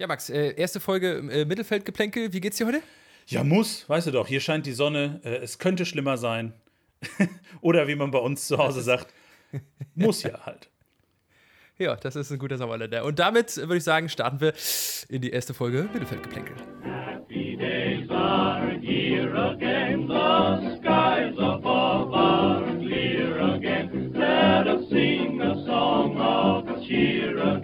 Ja, Max, äh, erste Folge äh, Mittelfeldgeplänkel. Wie geht's dir heute? Ja, muss, weißt du doch. Hier scheint die Sonne. Äh, es könnte schlimmer sein. Oder wie man bei uns zu Hause sagt, muss ja halt. Ja, das ist ein guter Sommerländer. Und damit würde ich sagen, starten wir in die erste Folge Mittelfeldgeplänkel. Happy days are here again. The skies above are clear again. Let us sing a song of cheer again.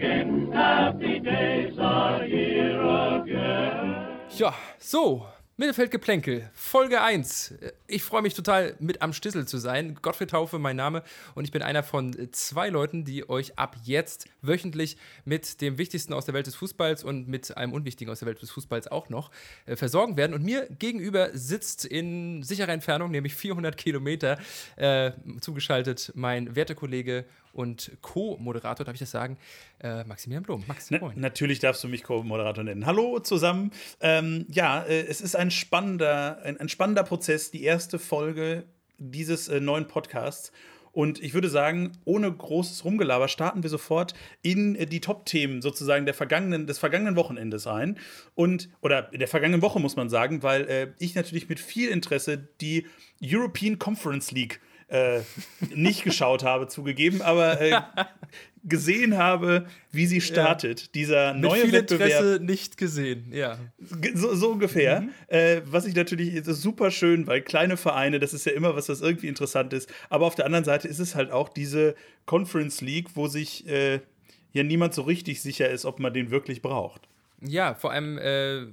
Ja, so. Mittelfeldgeplänkel, Folge 1. Ich freue mich total, mit am Stissel zu sein. Gottfried Taufe, mein Name. Und ich bin einer von zwei Leuten, die euch ab jetzt wöchentlich mit dem Wichtigsten aus der Welt des Fußballs und mit einem Unwichtigen aus der Welt des Fußballs auch noch äh, versorgen werden. Und mir gegenüber sitzt in sicherer Entfernung, nämlich 400 Kilometer, äh, zugeschaltet mein werter Kollege und Co-Moderator, darf ich das sagen, äh, Maximilian Blom. Max, Na, natürlich darfst du mich Co-Moderator nennen. Hallo zusammen. Ähm, ja, äh, es ist ein spannender, ein, ein, spannender Prozess, die erste Folge dieses äh, neuen Podcasts. Und ich würde sagen, ohne großes Rumgelaber starten wir sofort in äh, die Top-Themen sozusagen der vergangenen, des vergangenen Wochenendes ein. Und, oder in der vergangenen Woche muss man sagen, weil äh, ich natürlich mit viel Interesse die European Conference League äh, nicht geschaut habe, zugegeben, aber äh, gesehen habe, wie sie startet. Ja. Dieser Mit neue viel Wettbewerb. Interesse nicht gesehen, ja. So, so ungefähr. Mhm. Äh, was ich natürlich ist super schön, weil kleine Vereine, das ist ja immer was, was irgendwie interessant ist. Aber auf der anderen Seite ist es halt auch diese Conference League, wo sich äh, ja niemand so richtig sicher ist, ob man den wirklich braucht. Ja, vor allem äh,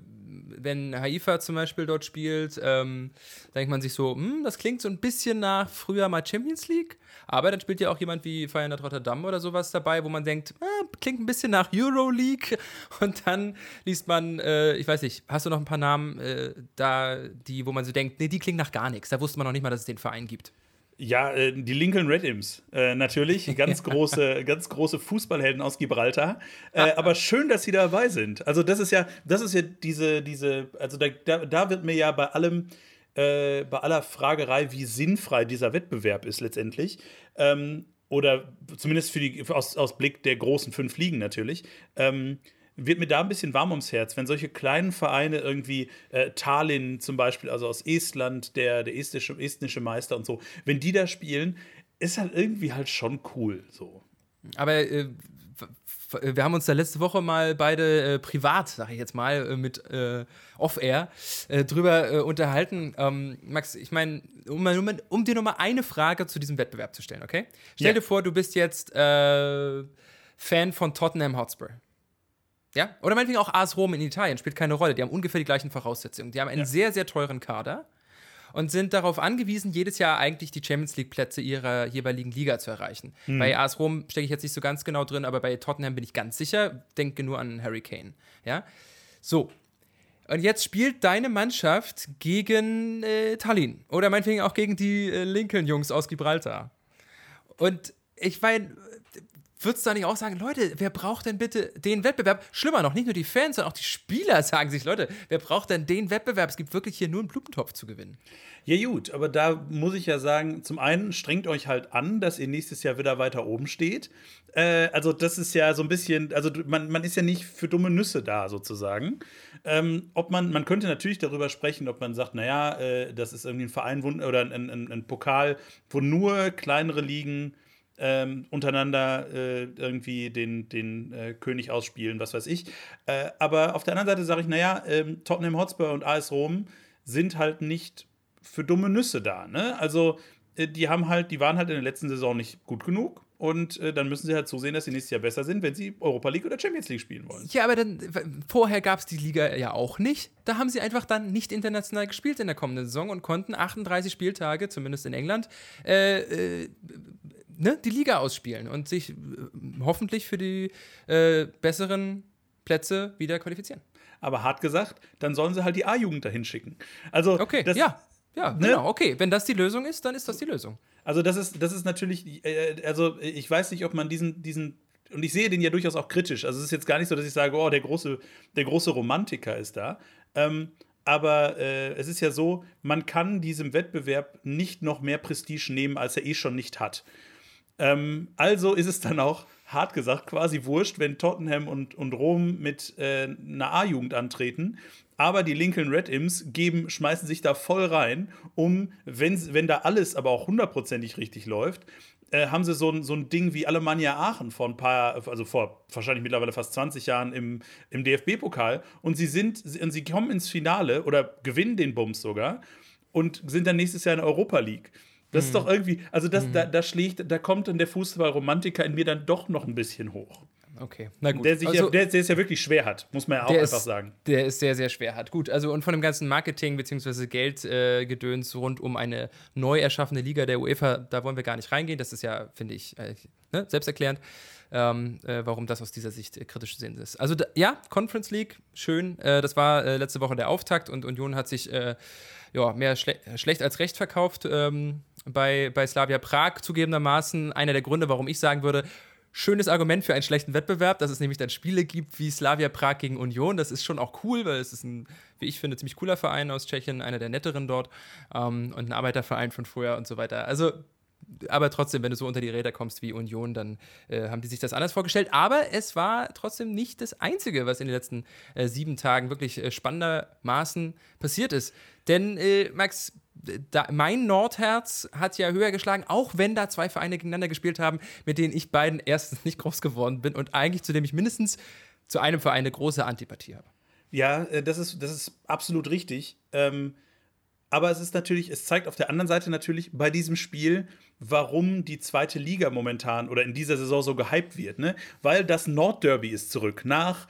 wenn Haifa zum Beispiel dort spielt, ähm, denkt man sich so, hm, das klingt so ein bisschen nach früher mal Champions League. Aber dann spielt ja auch jemand wie Feyenoord Rotterdam oder sowas dabei, wo man denkt, ah, klingt ein bisschen nach Euroleague. Und dann liest man, äh, ich weiß nicht, hast du noch ein paar Namen äh, da, die, wo man so denkt, nee, die klingen nach gar nichts. Da wusste man noch nicht mal, dass es den Verein gibt. Ja, äh, die Lincoln Red Imps, äh, natürlich. Ganz große, ganz große Fußballhelden aus Gibraltar. Äh, aber schön, dass sie dabei sind. Also, das ist ja, das ist ja diese, diese, also da, da wird mir ja bei allem, äh, bei aller Fragerei, wie sinnfrei dieser Wettbewerb ist letztendlich. Ähm, oder zumindest für die, aus, aus Blick der großen fünf Ligen natürlich. Ähm, wird mir da ein bisschen warm ums Herz, wenn solche kleinen Vereine irgendwie, äh, Tallinn zum Beispiel, also aus Estland, der, der estische, estnische Meister und so, wenn die da spielen, ist halt irgendwie halt schon cool so. Aber äh, wir haben uns da letzte Woche mal beide äh, privat, sag ich jetzt mal, äh, mit äh, Off-Air äh, drüber äh, unterhalten. Ähm, Max, ich meine, um, um, um, dir nochmal eine Frage zu diesem Wettbewerb zu stellen, okay? Stell ja. dir vor, du bist jetzt Fan von Tottenham Hotspur. Ja? Oder meinetwegen auch AS Rom in Italien, spielt keine Rolle. Die haben ungefähr die gleichen Voraussetzungen. Die haben einen ja. sehr, sehr teuren Kader und sind darauf angewiesen, jedes Jahr eigentlich die Champions League-Plätze ihrer jeweiligen Liga zu erreichen. Mhm. Bei AS Rom stecke ich jetzt nicht so ganz genau drin, aber bei Tottenham bin ich ganz sicher. Denke nur an Harry Kane. Ja? So. Und jetzt spielt deine Mannschaft gegen äh, Tallinn oder meinetwegen auch gegen die äh, Lincoln-Jungs aus Gibraltar. Und ich meine, würdest du da nicht auch sagen, Leute, wer braucht denn bitte den Wettbewerb? Schlimmer noch, nicht nur die Fans, sondern auch die Spieler sagen sich, Leute, wer braucht denn den Wettbewerb? Es gibt wirklich hier nur einen Blumentopf zu gewinnen. Ja, gut, aber da muss ich ja sagen, zum einen strengt euch halt an, dass ihr nächstes Jahr wieder weiter oben steht. Äh, also, das ist ja so ein bisschen, also man, man ist ja nicht für dumme Nüsse da, sozusagen. Ähm, ob man, man könnte natürlich darüber sprechen, ob man sagt, naja, äh, das ist irgendwie ein Verein wo, oder ein, ein, ein Pokal, wo nur kleinere Ligen ähm, untereinander äh, irgendwie den, den äh, König ausspielen, was weiß ich. Äh, aber auf der anderen Seite sage ich, naja, ähm, Tottenham Hotspur und AS Rom sind halt nicht für dumme Nüsse da. Ne? Also äh, die haben halt, die waren halt in der letzten Saison nicht gut genug. Und äh, dann müssen sie halt zusehen, dass sie nächstes Jahr besser sind, wenn sie Europa League oder Champions League spielen wollen. Ja, aber dann, vorher gab es die Liga ja auch nicht. Da haben sie einfach dann nicht international gespielt in der kommenden Saison und konnten 38 Spieltage, zumindest in England, äh, ne, die Liga ausspielen und sich äh, hoffentlich für die äh, besseren Plätze wieder qualifizieren. Aber hart gesagt, dann sollen sie halt die A-Jugend dahin schicken. Also, okay, das, ja. Ja, ne? genau, okay. Wenn das die Lösung ist, dann ist das die Lösung. Also, das ist, das ist natürlich, äh, also ich weiß nicht, ob man diesen, diesen, und ich sehe den ja durchaus auch kritisch. Also, es ist jetzt gar nicht so, dass ich sage, oh, der große, der große Romantiker ist da. Ähm, aber äh, es ist ja so, man kann diesem Wettbewerb nicht noch mehr Prestige nehmen, als er eh schon nicht hat. Ähm, also ist es dann auch, hart gesagt, quasi wurscht, wenn Tottenham und, und Rom mit äh, einer A-Jugend antreten. Aber die Lincoln Red Imps geben, schmeißen sich da voll rein, um, wenn, da alles aber auch hundertprozentig richtig läuft, äh, haben sie so ein, so ein Ding wie Alemannia Aachen vor ein paar, also vor wahrscheinlich mittlerweile fast 20 Jahren im, im DFB-Pokal. Und sie sind, und sie kommen ins Finale oder gewinnen den Bums sogar und sind dann nächstes Jahr in Europa League. Das mhm. ist doch irgendwie, also das, mhm. da, da schlägt, da kommt dann der Fußballromantiker in mir dann doch noch ein bisschen hoch. Okay, na gut. Der, sich also, ja, der, der es ja wirklich schwer hat, muss man ja auch einfach ist, sagen. Der ist sehr, sehr schwer hat. Gut, also und von dem ganzen Marketing bzw. Geldgedöns äh, rund um eine neu erschaffene Liga der UEFA, da wollen wir gar nicht reingehen. Das ist ja, finde ich, äh, ne, selbsterklärend, ähm, äh, warum das aus dieser Sicht äh, kritisch zu sehen ist. Also da, ja, Conference League, schön. Äh, das war äh, letzte Woche der Auftakt und Union hat sich ja, mehr schle schlecht als recht verkauft ähm, bei, bei Slavia Prag zugegebenermaßen. Einer der Gründe, warum ich sagen würde, schönes Argument für einen schlechten Wettbewerb, dass es nämlich dann Spiele gibt wie Slavia Prag gegen Union. Das ist schon auch cool, weil es ist ein, wie ich finde, ziemlich cooler Verein aus Tschechien, einer der netteren dort ähm, und ein Arbeiterverein von früher und so weiter. Also aber trotzdem, wenn du so unter die Räder kommst wie Union, dann äh, haben die sich das anders vorgestellt. Aber es war trotzdem nicht das Einzige, was in den letzten äh, sieben Tagen wirklich äh, spannendermaßen passiert ist. Denn, äh, Max, da, mein Nordherz hat ja höher geschlagen, auch wenn da zwei Vereine gegeneinander gespielt haben, mit denen ich beiden erstens nicht groß geworden bin und eigentlich zu dem ich mindestens zu einem Verein eine große Antipathie habe. Ja, äh, das ist, das ist absolut richtig. Ähm, aber es ist natürlich, es zeigt auf der anderen Seite natürlich bei diesem Spiel, warum die zweite Liga momentan oder in dieser Saison so gehypt wird, ne? Weil das Nordderby ist zurück nach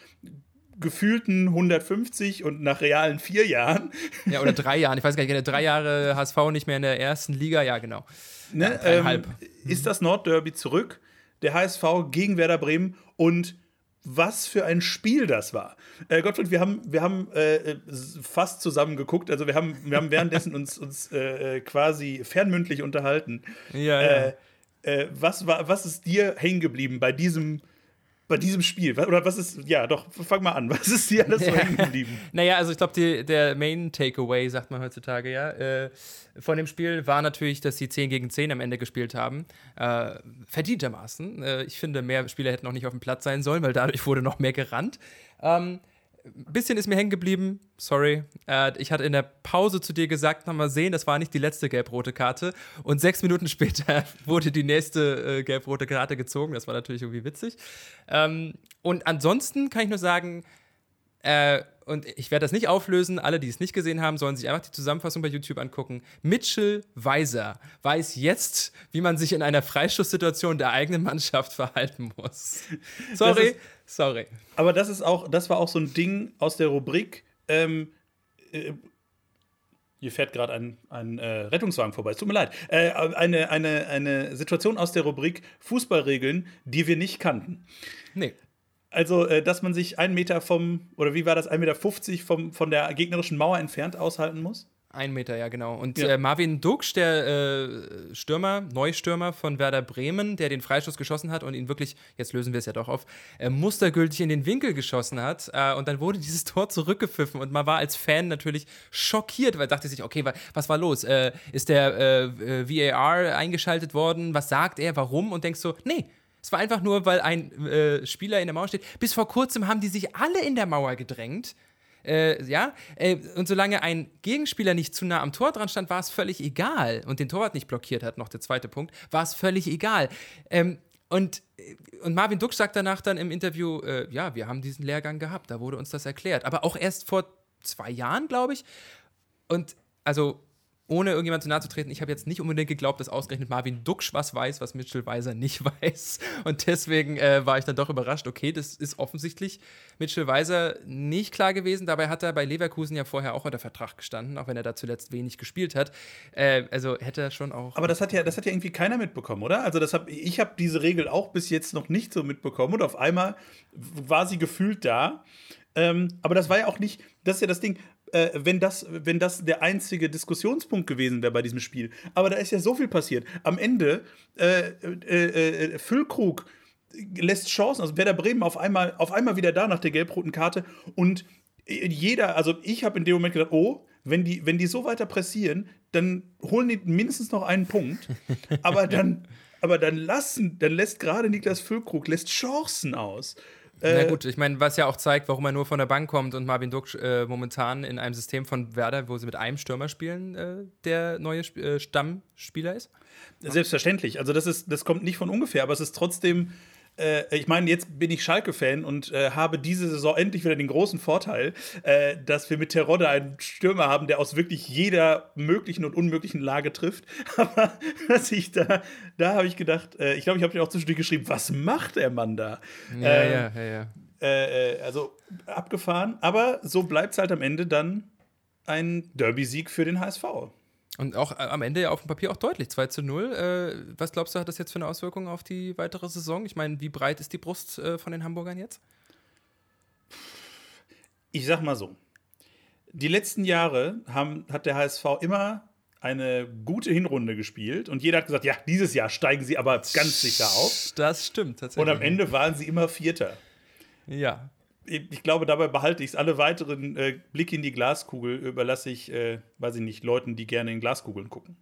gefühlten 150 und nach realen vier Jahren. Ja, oder drei Jahren. Ich weiß gar nicht, drei Jahre HSV nicht mehr in der ersten Liga. Ja, genau. Ne, ja, ähm, ist das Nordderby zurück? Der HSV gegen Werder Bremen und was für ein Spiel das war. Äh, Gottfried, wir haben, wir haben äh, fast zusammen geguckt. Also wir haben, wir haben währenddessen uns, uns äh, quasi fernmündlich unterhalten. Ja, ja. Äh, äh, was, war, was ist dir hängen geblieben bei diesem bei diesem Spiel? Oder was ist, ja, doch, fang mal an. Was ist dir alles so hängen geblieben? naja, also ich glaube, der Main Takeaway, sagt man heutzutage, ja, äh, von dem Spiel war natürlich, dass sie 10 gegen 10 am Ende gespielt haben. Äh, verdientermaßen. Äh, ich finde, mehr Spieler hätten noch nicht auf dem Platz sein sollen, weil dadurch wurde noch mehr gerannt. Ähm, ein bisschen ist mir hängen geblieben, sorry. Äh, ich hatte in der Pause zu dir gesagt, mal sehen, das war nicht die letzte gelb-rote Karte. Und sechs Minuten später wurde die nächste äh, gelb-rote Karte gezogen. Das war natürlich irgendwie witzig. Ähm, und ansonsten kann ich nur sagen, äh, und ich werde das nicht auflösen. Alle, die es nicht gesehen haben, sollen sich einfach die Zusammenfassung bei YouTube angucken. Mitchell Weiser weiß jetzt, wie man sich in einer Freistoßsituation der eigenen Mannschaft verhalten muss. Sorry, ist, sorry. Aber das ist auch, das war auch so ein Ding aus der Rubrik. Ähm, äh, hier fährt gerade ein, ein äh, Rettungswagen vorbei. Es tut mir leid. Äh, eine, eine, eine Situation aus der Rubrik Fußballregeln, die wir nicht kannten. Nee. Also, äh, dass man sich einen Meter vom, oder wie war das, 1,50 Meter vom, von der gegnerischen Mauer entfernt aushalten muss? Ein Meter, ja, genau. Und ja. Äh, Marvin Duksch, der äh, Stürmer, Neustürmer von Werder Bremen, der den Freistoß geschossen hat und ihn wirklich, jetzt lösen wir es ja doch auf, äh, mustergültig in den Winkel geschossen hat. Äh, und dann wurde dieses Tor zurückgepfiffen und man war als Fan natürlich schockiert, weil dachte sich, okay, was war los? Äh, ist der VAR eingeschaltet worden? Was sagt er? Warum? Und denkst so, nee, es war einfach nur, weil ein äh, Spieler in der Mauer steht. Bis vor kurzem haben die sich alle in der Mauer gedrängt. Äh, ja, äh, und solange ein Gegenspieler nicht zu nah am Tor dran stand, war es völlig egal. Und den Torwart nicht blockiert hat, noch der zweite Punkt, war es völlig egal. Ähm, und, äh, und Marvin Duck sagt danach dann im Interview, äh, ja, wir haben diesen Lehrgang gehabt, da wurde uns das erklärt. Aber auch erst vor zwei Jahren, glaube ich. Und also ohne irgendjemand zu nahe zu treten, ich habe jetzt nicht unbedingt geglaubt, dass ausgerechnet Marvin Duksch was weiß, was Mitchell Weiser nicht weiß. Und deswegen äh, war ich dann doch überrascht, okay, das ist offensichtlich Mitchell Weiser nicht klar gewesen. Dabei hat er bei Leverkusen ja vorher auch unter Vertrag gestanden, auch wenn er da zuletzt wenig gespielt hat. Äh, also hätte er schon auch. Aber das hat ja, das hat ja irgendwie keiner mitbekommen, oder? Also das hab, ich habe diese Regel auch bis jetzt noch nicht so mitbekommen und auf einmal war sie gefühlt da. Ähm, aber das war ja auch nicht, das ist ja das Ding, äh, wenn, das, wenn das der einzige Diskussionspunkt gewesen wäre bei diesem Spiel. Aber da ist ja so viel passiert. Am Ende, äh, äh, äh Füllkrug lässt Chancen, also Werder Bremen auf einmal, auf einmal wieder da nach der gelb-roten Karte und jeder, also ich habe in dem Moment gedacht, oh, wenn die, wenn die so weiter pressieren, dann holen die mindestens noch einen Punkt. Aber dann, aber dann lassen, dann lässt gerade Niklas Füllkrug lässt Chancen aus. Na Äh, gut, ich meine, was ja auch zeigt, warum er nur von der Bank kommt und Marvin Duck äh, momentan in einem System von Werder, wo sie mit einem Stürmer spielen, äh, der neue Sp äh, Stammspieler ist. Selbstverständlich. Also das ist, das kommt nicht von ungefähr, aber es ist trotzdem. Äh, ich meine, jetzt bin ich Schalke-Fan und äh, habe diese Saison endlich wieder den großen Vorteil, äh, dass wir mit Terodde einen Stürmer haben, der aus wirklich jeder möglichen und unmöglichen Lage trifft. Aber was ich da, da habe ich gedacht, äh, ich glaube, ich habe dir auch zwischendurch geschrieben, was macht der Mann da? Ja, Ähm, ja, ja, ja. äh, äh, also abgefahren, aber so bleibt es halt am Ende dann ein Derby-Sieg für den HSV. Und auch äh, am Ende ja auf dem Papier auch deutlich, 2 zu 0. Äh, was glaubst du, hat das jetzt für eine Auswirkung auf die weitere Saison? Ich meine, wie breit ist die Brust äh, von den Hamburgern jetzt? Ich sag mal so: Die letzten Jahre haben, hat der HSV immer eine gute Hinrunde gespielt und jeder hat gesagt: Ja, dieses Jahr steigen sie aber ganz sicher auf. Das stimmt tatsächlich. Und am Ende waren sie immer Vierter. Ja. Ich glaube, dabei behalte ich es. Alle weiteren äh, Blicke in die Glaskugel überlasse ich, äh, weiß ich nicht, Leuten, die gerne in Glaskugeln gucken.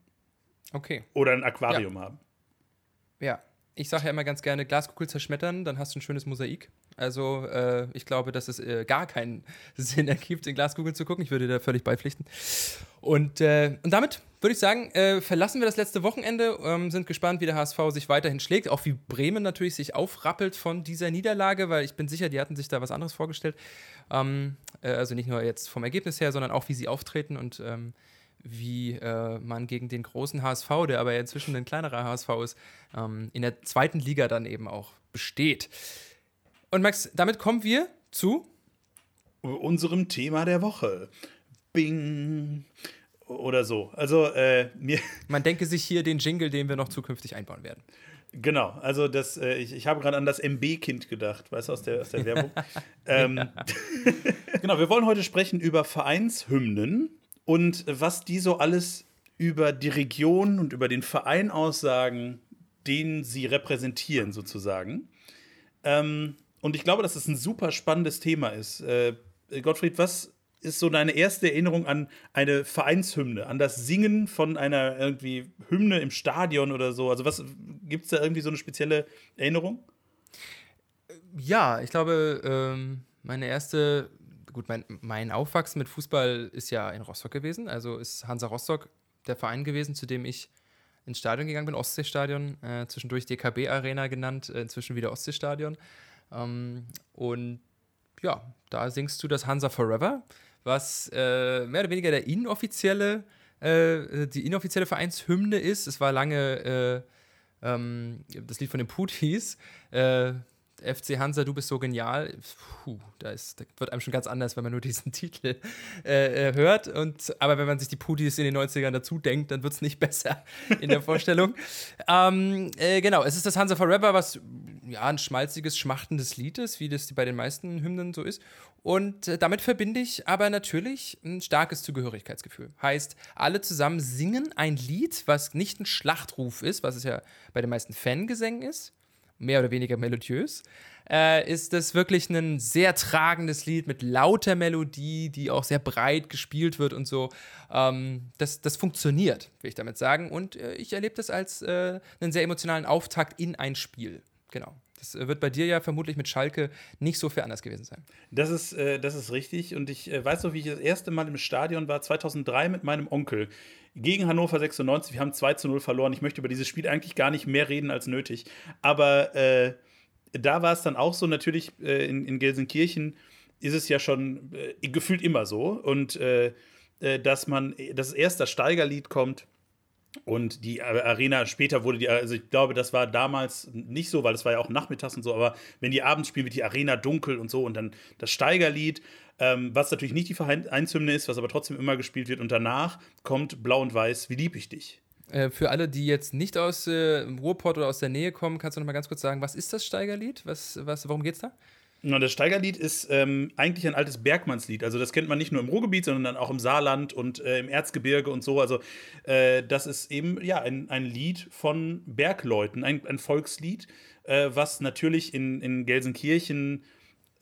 Okay. Oder ein Aquarium haben. Ja. Ich sage ja immer ganz gerne, Glaskugel zerschmettern, dann hast du ein schönes Mosaik. Also, äh, ich glaube, dass es äh, gar keinen Sinn ergibt, in Glaskugeln zu gucken. Ich würde da völlig beipflichten. Und, äh, und damit würde ich sagen, äh, verlassen wir das letzte Wochenende, ähm, sind gespannt, wie der HSV sich weiterhin schlägt. Auch wie Bremen natürlich sich aufrappelt von dieser Niederlage, weil ich bin sicher, die hatten sich da was anderes vorgestellt. Ähm, äh, also nicht nur jetzt vom Ergebnis her, sondern auch, wie sie auftreten und ähm, wie äh, man gegen den großen HSV, der aber inzwischen ein kleinerer HSV ist, ähm, in der zweiten Liga dann eben auch besteht. Und Max, damit kommen wir zu unserem Thema der Woche. Bing. Oder so. Also, äh, mir, Man denke sich hier den Jingle, den wir noch zukünftig einbauen werden. genau, also das, äh, ich, ich habe gerade an das MB-Kind gedacht, weißt du, aus der, aus der Werbung. ähm, genau, wir wollen heute sprechen über Vereinshymnen und was die so alles über die Region und über den Verein aussagen, den sie repräsentieren, sozusagen. Ähm, und ich glaube, dass es ein super spannendes Thema ist. Äh, Gottfried, was ist so deine erste Erinnerung an eine Vereinshymne, an das Singen von einer irgendwie Hymne im Stadion oder so? Also was gibt es da irgendwie so eine spezielle Erinnerung? Ja, ich glaube, ähm, meine erste, gut, mein, mein Aufwachsen mit Fußball ist ja in Rostock gewesen. Also ist Hansa Rostock der Verein gewesen, zu dem ich ins Stadion gegangen bin, Ostseestadion, äh, zwischendurch DKB Arena genannt, äh, inzwischen wieder Ostseestadion. Ähm, und ja, da singst du das Hansa Forever, was äh, mehr oder weniger der inoffizielle, äh, die inoffizielle Vereinshymne ist. Es war lange äh, ähm, das Lied von den Putis. FC Hansa, du bist so genial. Puh, da, ist, da wird einem schon ganz anders, wenn man nur diesen Titel äh, äh, hört. Und, aber wenn man sich die Putis in den 90ern dazu denkt, dann wird es nicht besser in der Vorstellung. ähm, äh, genau, es ist das Hansa Forever, was ja ein schmalziges, schmachtendes Lied ist, wie das bei den meisten Hymnen so ist. Und äh, damit verbinde ich aber natürlich ein starkes Zugehörigkeitsgefühl. Heißt, alle zusammen singen ein Lied, was nicht ein Schlachtruf ist, was es ja bei den meisten Fangesängen ist, mehr oder weniger melodiös, äh, ist das wirklich ein sehr tragendes Lied mit lauter Melodie, die auch sehr breit gespielt wird und so. Ähm, das, das funktioniert, will ich damit sagen. Und äh, ich erlebe das als äh, einen sehr emotionalen Auftakt in ein Spiel. Genau. Das äh, wird bei dir ja vermutlich mit Schalke nicht so viel anders gewesen sein. Das ist, äh, das ist richtig. Und ich äh, weiß noch, wie ich das erste Mal im Stadion war, 2003 mit meinem Onkel gegen Hannover 96. Wir haben 2 zu 0 verloren. Ich möchte über dieses Spiel eigentlich gar nicht mehr reden als nötig. Aber äh, da war es dann auch so, natürlich äh, in, in Gelsenkirchen ist es ja schon äh, gefühlt immer so. Und dass man, dass erst das Steigerlied kommt. Und die Arena, später wurde die, also ich glaube, das war damals nicht so, weil es war ja auch nachmittags und so, aber wenn die abends spielen, wird die Arena dunkel und so und dann das Steigerlied, ähm, was natürlich nicht die Vereinshymne ist, was aber trotzdem immer gespielt wird und danach kommt Blau und Weiß, wie lieb ich dich. Äh, für alle, die jetzt nicht aus äh, Ruhrpott oder aus der Nähe kommen, kannst du noch mal ganz kurz sagen, was ist das Steigerlied? Was, was, worum geht's da? Na, das Steigerlied ist ähm, eigentlich ein altes Bergmannslied. Also das kennt man nicht nur im Ruhrgebiet, sondern auch im Saarland und äh, im Erzgebirge und so. Also äh, das ist eben ja ein, ein Lied von Bergleuten, ein, ein Volkslied, äh, was natürlich in, in Gelsenkirchen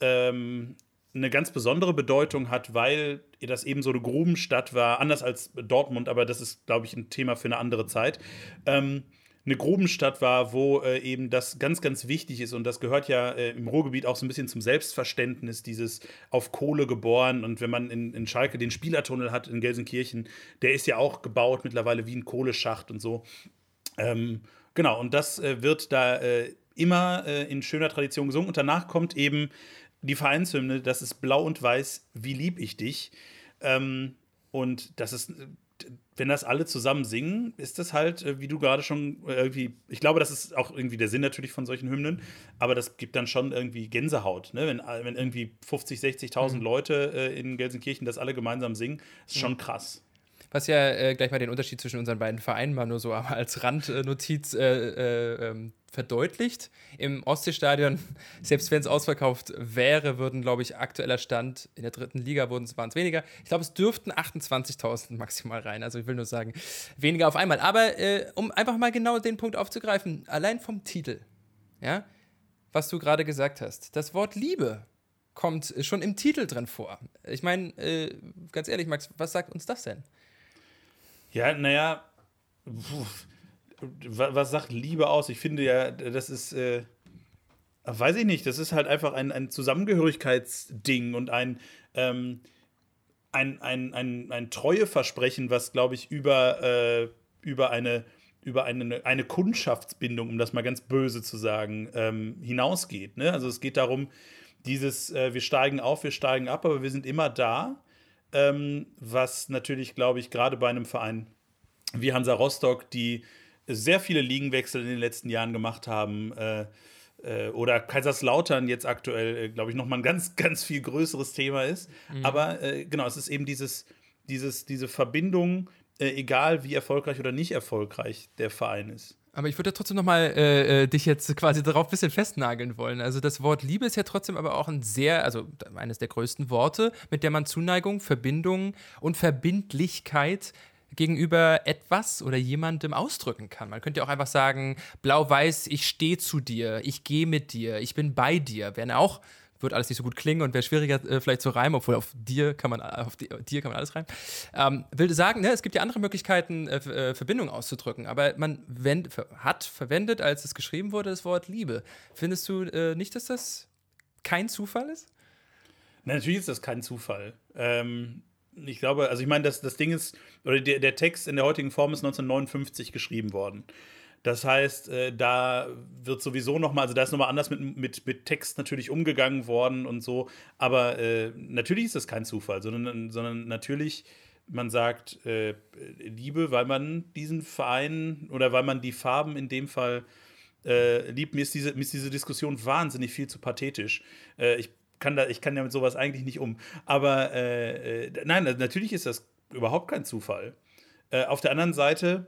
ähm, eine ganz besondere Bedeutung hat, weil das eben so eine Grubenstadt war, anders als Dortmund, aber das ist, glaube ich, ein Thema für eine andere Zeit. Ähm, eine Grubenstadt war, wo äh, eben das ganz, ganz wichtig ist. Und das gehört ja äh, im Ruhrgebiet auch so ein bisschen zum Selbstverständnis, dieses auf Kohle geboren. Und wenn man in, in Schalke den Spielertunnel hat in Gelsenkirchen, der ist ja auch gebaut mittlerweile wie ein Kohleschacht und so. Ähm, genau, und das äh, wird da äh, immer äh, in schöner Tradition gesungen. Und danach kommt eben die Vereinshymne, das ist blau und weiß, wie lieb ich dich. Ähm, und das ist wenn das alle zusammen singen, ist das halt, äh, wie du gerade schon äh, irgendwie, ich glaube, das ist auch irgendwie der Sinn natürlich von solchen Hymnen, aber das gibt dann schon irgendwie Gänsehaut, ne? wenn, wenn irgendwie 50, 60.000 mhm. Leute äh, in Gelsenkirchen das alle gemeinsam singen, ist schon krass was ja äh, gleich mal den Unterschied zwischen unseren beiden Vereinen mal nur so als Randnotiz äh, äh, ähm, verdeutlicht. Im Ostseestadion, selbst wenn es ausverkauft wäre, würden, glaube ich, aktueller Stand in der dritten Liga waren es weniger. Ich glaube, es dürften 28.000 maximal rein. Also ich will nur sagen, weniger auf einmal. Aber äh, um einfach mal genau den Punkt aufzugreifen, allein vom Titel, ja, was du gerade gesagt hast, das Wort Liebe kommt schon im Titel drin vor. Ich meine, äh, ganz ehrlich, Max, was sagt uns das denn? Ja, naja, was sagt Liebe aus? Ich finde ja, das ist, äh, weiß ich nicht, das ist halt einfach ein, ein Zusammengehörigkeitsding und ein, ähm, ein, ein, ein, ein Treueversprechen, was, glaube ich, über, äh, über eine über eine, eine Kundschaftsbindung, um das mal ganz böse zu sagen, ähm, hinausgeht. Ne? Also es geht darum, dieses, äh, wir steigen auf, wir steigen ab, aber wir sind immer da ähm, was natürlich, glaube ich, gerade bei einem Verein wie Hansa Rostock, die sehr viele Ligenwechsel in den letzten Jahren gemacht haben, äh, äh, oder Kaiserslautern jetzt aktuell, äh, glaube ich, nochmal ein ganz, ganz viel größeres Thema ist. Mhm. Aber äh, genau, es ist eben dieses, dieses, diese Verbindung, äh, egal wie erfolgreich oder nicht erfolgreich der Verein ist. Aber ich würde trotzdem nochmal äh, äh, dich jetzt quasi darauf ein bisschen festnageln wollen. Also das Wort Liebe ist ja trotzdem aber auch ein sehr, also eines der größten Worte, mit der man Zuneigung, Verbindung und Verbindlichkeit gegenüber etwas oder jemandem ausdrücken kann. Man könnte ja auch einfach sagen, blau-weiß, ich stehe zu dir, ich gehe mit dir, ich bin bei dir. Wären auch wird alles nicht so gut klingen und wäre schwieriger äh, vielleicht zu reimen, obwohl auf dir kann man, auf die, dir kann man alles reimen. Ähm, will sagen, ne, es gibt ja andere Möglichkeiten, äh, äh Verbindungen auszudrücken, aber man wend, hat verwendet, als es geschrieben wurde, das Wort Liebe. Findest du äh, nicht, dass das kein Zufall ist? Na, natürlich ist das kein Zufall. Ähm, ich glaube, also ich meine, das, das Ding ist, oder der, der Text in der heutigen Form ist 1959 geschrieben worden. Das heißt, äh, da wird sowieso nochmal, also da ist nochmal anders mit, mit, mit Text natürlich umgegangen worden und so. Aber äh, natürlich ist das kein Zufall, sondern, sondern natürlich, man sagt äh, Liebe, weil man diesen Verein oder weil man die Farben in dem Fall äh, liebt. Mir ist, diese, mir ist diese Diskussion wahnsinnig viel zu pathetisch. Äh, ich kann da, ich kann ja mit sowas eigentlich nicht um. Aber äh, nein, natürlich ist das überhaupt kein Zufall. Auf der anderen Seite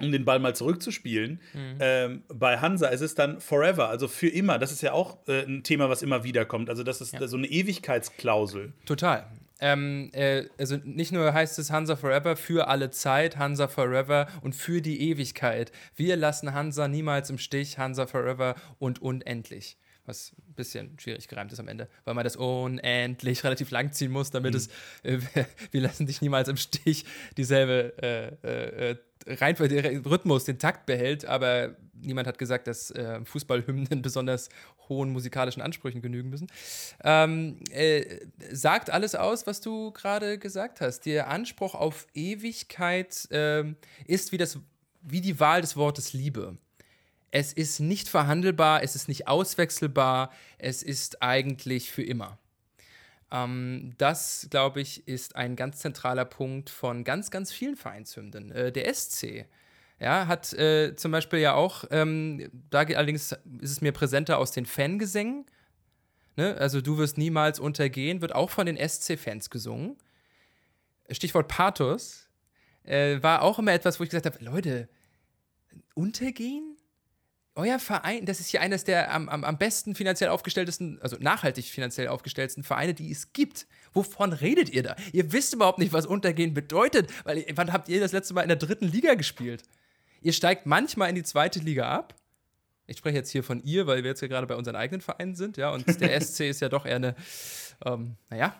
um den Ball mal zurückzuspielen, mhm. ähm, bei Hansa ist es dann forever, also für immer. Das ist ja auch äh, ein Thema, was immer wieder kommt. Also, das ist ja. so eine Ewigkeitsklausel. Total. Ähm, äh, also nicht nur heißt es Hansa Forever für alle Zeit, Hansa Forever und für die Ewigkeit. Wir lassen Hansa niemals im Stich, Hansa Forever und unendlich was ein bisschen schwierig gereimt ist am Ende, weil man das unendlich relativ lang ziehen muss, damit mhm. es, äh, wir lassen dich niemals im Stich, dieselbe äh, äh, äh rein der Rhythmus, den Takt behält, aber niemand hat gesagt, dass äh, Fußballhymnen besonders hohen musikalischen Ansprüchen genügen müssen. Ähm, äh, sagt alles aus, was du gerade gesagt hast. Der Anspruch auf Ewigkeit äh, ist wie, das, wie die Wahl des Wortes Liebe. Es ist nicht verhandelbar, es ist nicht auswechselbar, es ist eigentlich für immer. Ähm, das, glaube ich, ist ein ganz zentraler Punkt von ganz, ganz vielen Vereinshymnen. Äh, der SC ja, hat äh, zum Beispiel ja auch, ähm, da allerdings ist es mir präsenter aus den Fangesängen. Ne? Also du wirst niemals untergehen, wird auch von den SC-Fans gesungen. Stichwort Pathos äh, war auch immer etwas, wo ich gesagt habe, Leute, untergehen? Euer Verein, das ist hier eines der am, am, am besten finanziell aufgestelltesten, also nachhaltig finanziell aufgestelltesten Vereine, die es gibt. Wovon redet ihr da? Ihr wisst überhaupt nicht, was Untergehen bedeutet, weil wann habt ihr das letzte Mal in der dritten Liga gespielt? Ihr steigt manchmal in die zweite Liga ab. Ich spreche jetzt hier von ihr, weil wir jetzt ja gerade bei unseren eigenen Vereinen sind, ja, und der SC ist ja doch eher eine, ähm, naja,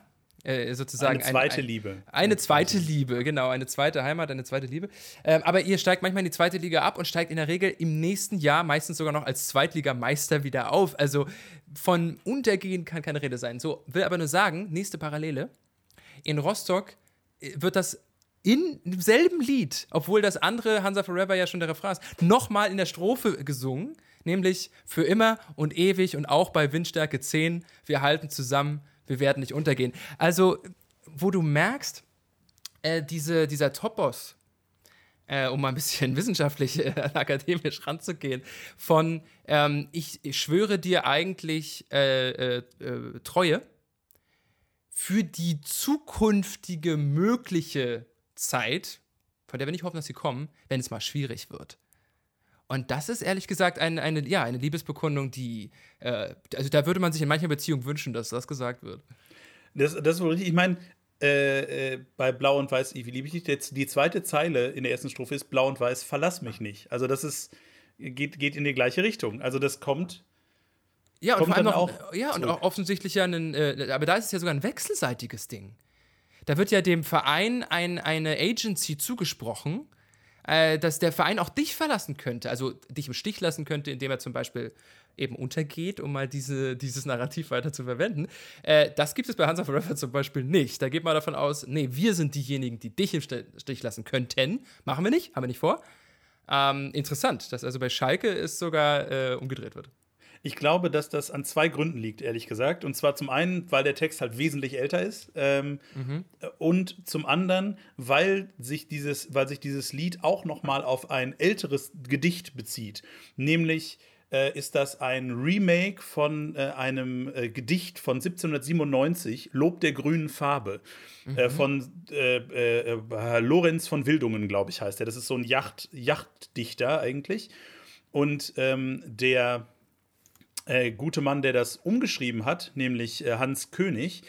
Äh, sozusagen eine zweite ein, ein, Liebe. Eine zweite Liebe, genau, eine zweite Heimat, eine zweite Liebe. Ähm, aber ihr steigt manchmal in die zweite Liga ab und steigt in der Regel im nächsten Jahr meistens sogar noch als Zweitligameister wieder auf. Also von Untergehen kann keine Rede sein. So, will aber nur sagen, nächste Parallele. In Rostock äh, wird das in demselben Lied, obwohl das andere Hansa Forever ja schon der Refrain ist, nochmal in der Strophe gesungen, nämlich für immer und ewig und auch bei Windstärke 10, wir halten zusammen, wir werden nicht untergehen. Also, wo du merkst, äh, diese, dieser Topos, äh, um mal ein bisschen wissenschaftlich, äh, akademisch ranzugehen, von ähm, ich, ich, schwöre dir eigentlich äh, äh, äh, Treue für die zukünftige mögliche Zeit, von der wir nicht hoffen, dass sie kommen, wenn es mal schwierig wird. Und das ist ehrlich gesagt ein, eine, ja, eine Liebesbekundung, die, äh, also da würde man sich in mancher Beziehung wünschen, dass das gesagt wird. Das, das ist wohl richtig. Ich meine, äh, äh, bei Blau und Weiß, wie liebe ich dich? Jetzt die zweite Zeile in der ersten Strophe ist Blau und Weiß, verlass mich nicht. Also das ist, geht, geht in die gleiche Richtung. Also das kommt. Ja, und vor allem auch, ja, und auch offensichtlich ja ein, äh, aber da ist es ja sogar ein wechselseitiges Ding. Da wird ja dem Verein ein, eine Agency zugesprochen, äh, dass der Verein auch dich verlassen könnte, also dich im Stich lassen könnte, indem er zum Beispiel eben untergeht, um mal diese, dieses Narrativ weiter zu verwenden. Äh, das gibt es bei Hansa Forever zum Beispiel nicht. Da geht man davon aus, nee, wir sind diejenigen, die dich im Stich lassen könnten. Machen wir nicht, haben wir nicht vor. Ähm, interessant, dass also bei Schalke es sogar äh, umgedreht wird. Ich glaube, dass das an zwei Gründen liegt, ehrlich gesagt. Und zwar zum einen, weil der Text halt wesentlich älter ist. Ähm, mhm. Und zum anderen, weil sich dieses, weil sich dieses Lied auch noch mal auf ein älteres Gedicht bezieht. Nämlich äh, ist das ein Remake von äh, einem äh, Gedicht von 1797, Lob der grünen Farbe, äh, mhm. von äh, äh, Lorenz von Wildungen, glaube ich, heißt er. Das ist so ein Yacht, Yachtdichter eigentlich. Und ähm, der äh, gute Mann, der das umgeschrieben hat, nämlich äh, Hans König,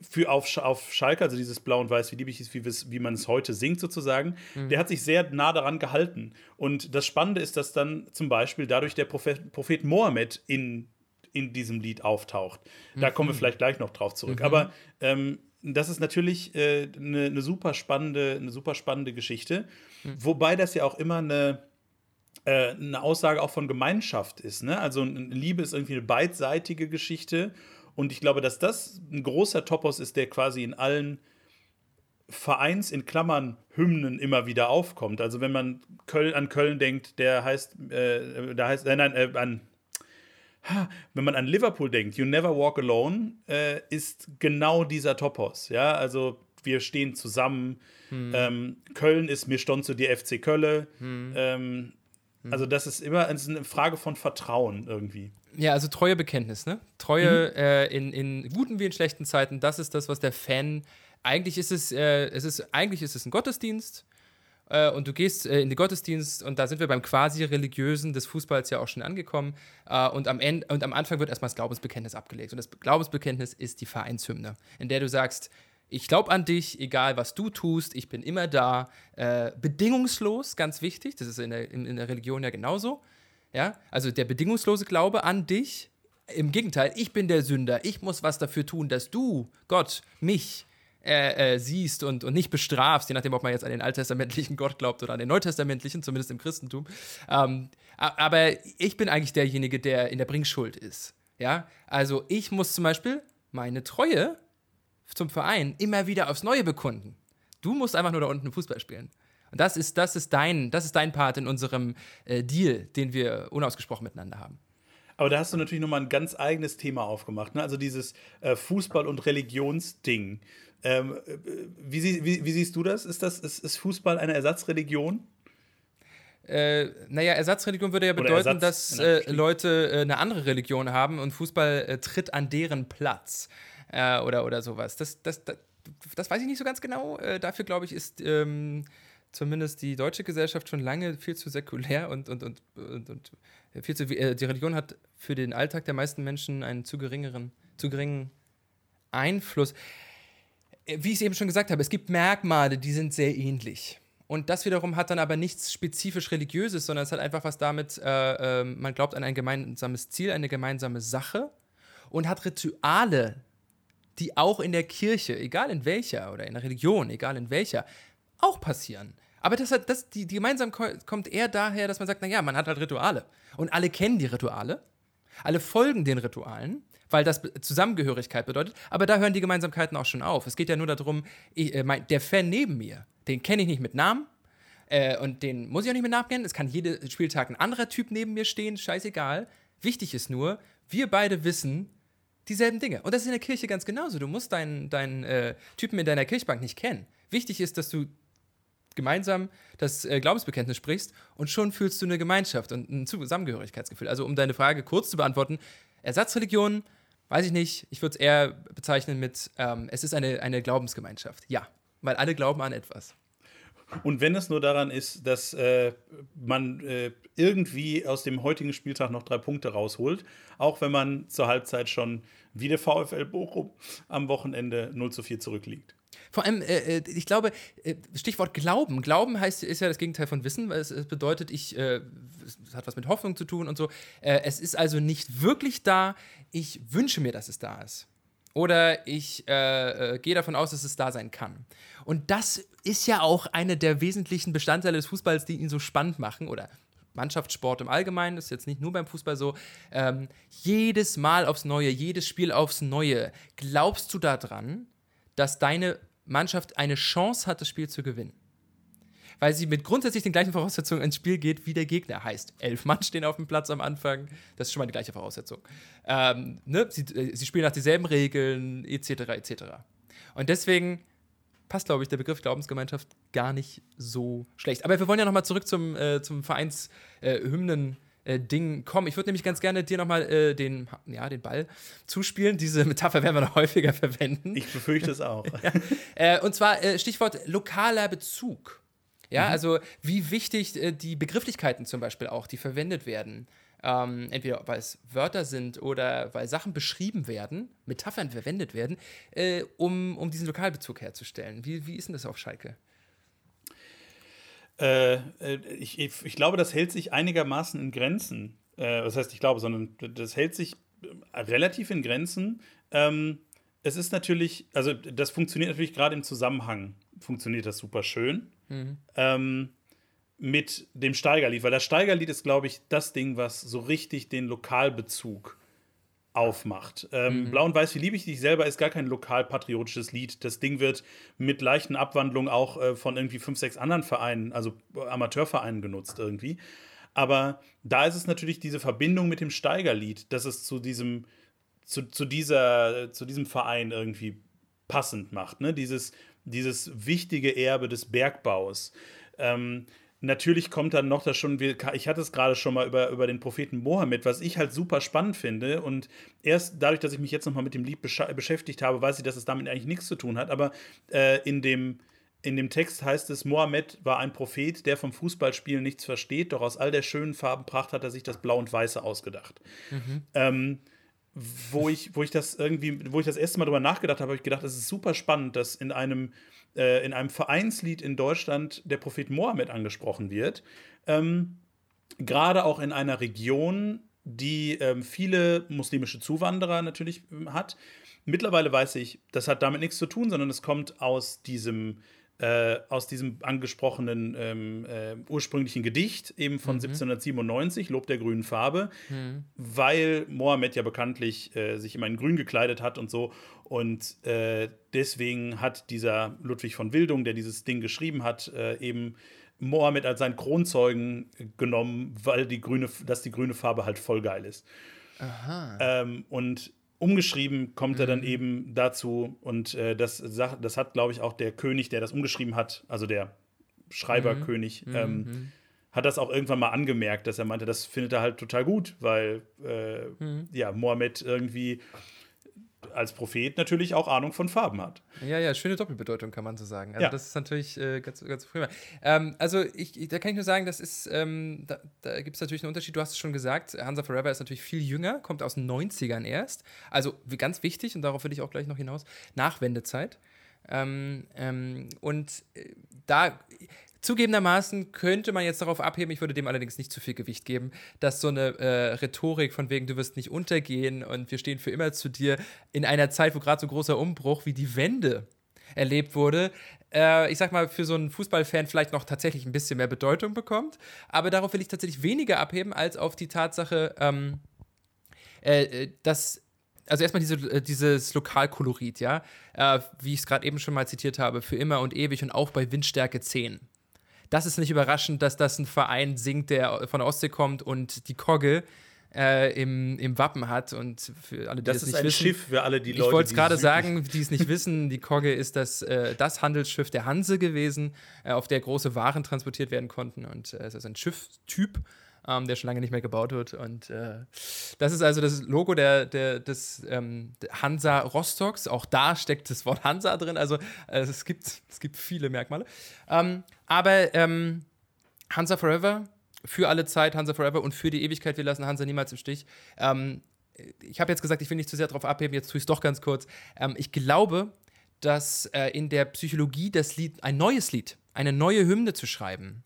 für auf, auf Schalke, also dieses Blau und Weiß, wie lieblich ist, wie, wie man es heute singt sozusagen, mhm. der hat sich sehr nah daran gehalten. Und das Spannende ist, dass dann zum Beispiel dadurch der Prophet, Prophet Mohammed in, in diesem Lied auftaucht. Da mhm. kommen wir vielleicht gleich noch drauf zurück. Mhm. Aber ähm, das ist natürlich eine äh, ne, ne super spannende, eine super spannende Geschichte. Mhm. Wobei das ja auch immer eine äh, eine Aussage auch von Gemeinschaft ist. Ne? Also Liebe ist irgendwie eine beidseitige Geschichte. Und ich glaube, dass das ein großer Topos ist, der quasi in allen Vereins in Klammern Hymnen immer wieder aufkommt. Also wenn man Köln, an Köln denkt, der heißt, äh, da heißt, äh, nein, äh, an, wenn man an Liverpool denkt, You Never Walk Alone, äh, ist genau dieser Topos. Ja, also wir stehen zusammen. Hm. Ähm, Köln ist mir stond zu dir FC Kölle. Hm. Ähm. Also das ist immer eine Frage von Vertrauen irgendwie. Ja, also treue Bekenntnis, ne? Treue mhm. äh, in, in guten wie in schlechten Zeiten, das ist das, was der Fan. Eigentlich ist es, äh, es ist, eigentlich ist es ein Gottesdienst äh, und du gehst äh, in den Gottesdienst und da sind wir beim quasi religiösen des Fußballs ja auch schon angekommen äh, und am Ende und am Anfang wird erstmal das Glaubensbekenntnis abgelegt und das Glaubensbekenntnis ist die Vereinshymne, in der du sagst, ich glaube an dich, egal was du tust, ich bin immer da. Äh, bedingungslos, ganz wichtig, das ist in der, in, in der Religion ja genauso. Ja? Also der bedingungslose Glaube an dich. Im Gegenteil, ich bin der Sünder. Ich muss was dafür tun, dass du, Gott, mich äh, äh, siehst und, und nicht bestrafst, je nachdem, ob man jetzt an den alttestamentlichen Gott glaubt oder an den neutestamentlichen, zumindest im Christentum. Ähm, aber ich bin eigentlich derjenige, der in der Bringschuld ist. Ja, also ich muss zum Beispiel meine Treue zum Verein immer wieder aufs Neue bekunden. Du musst einfach nur da unten Fußball spielen. Und das ist, das ist, dein, das ist dein Part in unserem äh, Deal, den wir unausgesprochen miteinander haben. Aber da hast du natürlich nochmal ein ganz eigenes Thema aufgemacht. Ne? Also dieses äh, Fußball- und Religionsding. Ähm, äh, wie, wie, wie, siehst du das? Ist, das ist, ist Fußball eine Ersatzreligion? Äh, naja, Ersatzreligion würde ja bedeuten, Ersatz, dass äh, Leute äh, eine andere Religion haben und Fußball äh, tritt an deren Platz äh, oder, oder sowas. Das, das, das, das, weiß ich nicht so ganz genau. Äh, dafür, glaube ich, ist ähm, zumindest die deutsche Gesellschaft schon lange viel zu säkulär und, und, und, und, und viel zu. Äh, die Religion hat für den Alltag der meisten Menschen einen zu geringeren, zu geringen Einfluss. Äh, wie ich es eben schon gesagt habe, es gibt Merkmale, die sind sehr ähnlich. Und das wiederum hat dann aber nichts spezifisch Religiöses, sondern es hat einfach was damit, äh, äh, man glaubt an ein gemeinsames Ziel, eine gemeinsame Sache und hat Rituale, die auch in der Kirche, egal in welcher, oder in der Religion, egal in welcher, auch passieren. Aber das, hat, das, die, die Gemeinsamkeit kommt eher daher, dass man sagt, naja, man hat halt Rituale. Und alle kennen die Rituale, alle folgen den Ritualen, weil das Zusammengehörigkeit bedeutet. Aber da hören die Gemeinsamkeiten auch schon auf. Es geht ja nur darum, ich, äh, mein, der Fan neben mir, den kenne ich nicht mit Namen, äh, und den muss ich auch nicht mit Namen kennen. Es kann jeden Spieltag ein anderer Typ neben mir stehen, scheißegal. Wichtig ist nur, wir beide wissen dieselben Dinge. Und das ist in der Kirche ganz genauso. Du musst deinen, deinen äh, Typen in deiner Kirchbank nicht kennen. Wichtig ist, dass du gemeinsam das äh, Glaubensbekenntnis sprichst und schon fühlst du eine Gemeinschaft und ein Zusammengehörigkeitsgefühl. Also um deine Frage kurz zu beantworten, Ersatzreligion, weiß ich nicht, ich würde es eher bezeichnen mit, ähm, es ist eine, eine Glaubensgemeinschaft. Ja, weil alle glauben an etwas. Und wenn es nur daran ist, dass äh, man äh, irgendwie aus dem heutigen Spieltag noch drei Punkte rausholt, auch wenn man zur Halbzeit schon wie der VfL Bochum am Wochenende 0 zu 4 zurückliegt. Vor allem, äh, äh, ich glaube, äh, Stichwort Glauben. Glauben heißt, ist ja das Gegenteil von Wissen, weil es, es bedeutet, ich, äh, es hat was mit Hoffnung zu tun und so. Äh, es ist also nicht wirklich da. Ich wünsche mir, dass es da ist. Oder ich äh, gehe davon aus, dass es da sein kann. Und das ist ja auch eine der wesentlichen Bestandteile des Fußballs, die ihn so spannend machen. Oder Mannschaftssport im Allgemeinen, das ist jetzt nicht nur beim Fußball so. Ähm, jedes Mal aufs Neue, jedes Spiel aufs Neue. Glaubst du daran, dass deine Mannschaft eine Chance hat, das Spiel zu gewinnen. Weil sie mit grundsätzlich den gleichen Voraussetzungen ins Spiel geht, wie der Gegner. Heißt, elf Mann stehen auf dem Platz am Anfang. Das ist schon mal die gleiche Voraussetzung. Ähm, ne? sie, äh, sie spielen nach dieselben Regeln, etc., etc. Und deswegen passt, glaube ich, der Begriff Glaubensgemeinschaft gar nicht so schlecht. Aber wir wollen ja nochmal zurück zum, äh, zum Vereinshymnen. Äh, Ding kommen. Ich würde nämlich ganz gerne dir nochmal äh, den, ja, den Ball zuspielen. Diese Metapher werden wir noch häufiger verwenden. Ich befürchte es auch. ja. äh, und zwar äh, Stichwort lokaler Bezug. Ja, mhm. also wie wichtig äh, die Begrifflichkeiten zum Beispiel auch, die verwendet werden. Ähm, entweder weil es Wörter sind oder weil Sachen beschrieben werden, Metaphern verwendet werden, äh, um, um diesen Lokalbezug herzustellen. Wie, wie ist denn das auf Schalke? Äh, äh, ich, ich, glaube, das hält sich einigermaßen in Grenzen. Äh, das heißt, ich glaube, sondern das hält sich äh, relativ in Grenzen. Ähm, es ist natürlich, also das funktioniert natürlich gerade im Zusammenhang, funktioniert das super schön. Mhm. Ähm, mit dem Steigerlied, weil das Steigerlied ist, glaube ich, das Ding, was so richtig den Lokalbezug aufmacht. Ähm, mhm. Blau und Weiß, wie liebe ich dich selber, ist gar kein lokalpatriotisches Lied. Das Ding wird mit leichten Abwandlungen auch äh, von irgendwie fünf, sechs anderen Vereinen, also Amateurvereinen genutzt irgendwie. Aber da ist es natürlich diese Verbindung mit dem Steigerlied, dass es zu diesem, zu, zu dieser, zu diesem Verein irgendwie passend macht. Ne? Dieses, dieses wichtige Erbe des Bergbaus. Ähm, Natürlich kommt dann noch das schon, ich hatte es gerade schon mal über, über den Propheten Mohammed, was ich halt super spannend finde. Und erst dadurch, dass ich mich jetzt nochmal mit dem Lied beschäftigt habe, weiß ich, dass es damit eigentlich nichts zu tun hat. Aber äh, in, dem, in dem Text heißt es, Mohammed war ein Prophet, der vom Fußballspielen nichts versteht, doch aus all der schönen Farbenpracht hat er sich das Blau und Weiße ausgedacht. Mhm. Ähm, wo ich, wo ich das irgendwie, wo ich das erste Mal drüber nachgedacht habe, habe ich gedacht, es ist super spannend, dass in einem äh, in einem Vereinslied in Deutschland der Prophet Mohammed angesprochen wird. Ähm, Gerade auch in einer Region, die ähm, viele muslimische Zuwanderer natürlich ähm, hat. Mittlerweile weiß ich, das hat damit nichts zu tun, sondern es kommt aus diesem äh, aus diesem angesprochenen ähm, äh, ursprünglichen Gedicht, eben von mhm. 1797, Lob der grünen Farbe, mhm. weil Mohammed ja bekanntlich äh, sich immer in grün gekleidet hat und so. Und äh, deswegen hat dieser Ludwig von Wildung, der dieses Ding geschrieben hat, äh, eben Mohammed als seinen Kronzeugen genommen, weil die grüne, dass die grüne Farbe halt voll geil ist. Ähm, und umgeschrieben kommt mhm. er dann mhm. eben dazu und äh, das, das hat, glaube ich, auch der König, der das umgeschrieben hat, also der Schreiberkönig, mhm. ähm, mhm. hat das auch irgendwann mal angemerkt, dass er meinte, das findet er halt total gut, weil äh, mhm. ja, Mohammed irgendwie als Prophet natürlich auch Ahnung von Farben hat. Ja, ja, schöne Doppelbedeutung kann man so sagen. Also ja. das ist natürlich äh, ganz, ganz prima. Ähm, also ich, da kann ich nur sagen, das ist, ähm, da, da gibt es natürlich einen Unterschied. Du hast es schon gesagt, Hansa Forever ist natürlich viel jünger, kommt aus den 90ern erst. Also ganz wichtig, und darauf will ich auch gleich noch hinaus, Nachwendezeit. Ähm, ähm, und äh, da Zugegebenermaßen könnte man jetzt darauf abheben, ich würde dem allerdings nicht zu viel Gewicht geben, dass so eine äh, Rhetorik von wegen, du wirst nicht untergehen und wir stehen für immer zu dir, in einer Zeit, wo gerade so großer Umbruch wie die Wende erlebt wurde, äh, ich sag mal, für so einen Fußballfan vielleicht noch tatsächlich ein bisschen mehr Bedeutung bekommt. Aber darauf will ich tatsächlich weniger abheben, als auf die Tatsache, ähm, äh, äh dass also erstmal diese, äh, dieses Lokalkolorit, ja, äh, wie ich es gerade eben schon mal zitiert habe, für immer und ewig und auch bei Windstärke 10 das ist nicht überraschend, dass das ein Verein singt, der von der Ostsee kommt und die Kogge äh, im, im Wappen hat. Und für alle, die das, das ist nicht ein wissen, Schiff für alle die ich Leute. Ich wollte es gerade sagen, die es nicht wissen, die Kogge ist das, äh, das Handelsschiff der Hanse gewesen, äh, auf der große Waren transportiert werden konnten. Und äh, es ist ein Schiffstyp. Ähm, der schon lange nicht mehr gebaut wird. Und äh, das ist also das Logo der, der, des ähm, Hansa Rostocks. Auch da steckt das Wort Hansa drin. Also äh, es, gibt, es gibt viele Merkmale. Ähm, aber ähm, Hansa Forever, für alle Zeit Hansa Forever und für die Ewigkeit, wir lassen Hansa niemals im Stich. Ähm, ich habe jetzt gesagt, ich will nicht zu sehr darauf abheben, jetzt tue ich es doch ganz kurz. Ähm, ich glaube, dass äh, in der Psychologie das Lied, ein neues Lied, eine neue Hymne zu schreiben,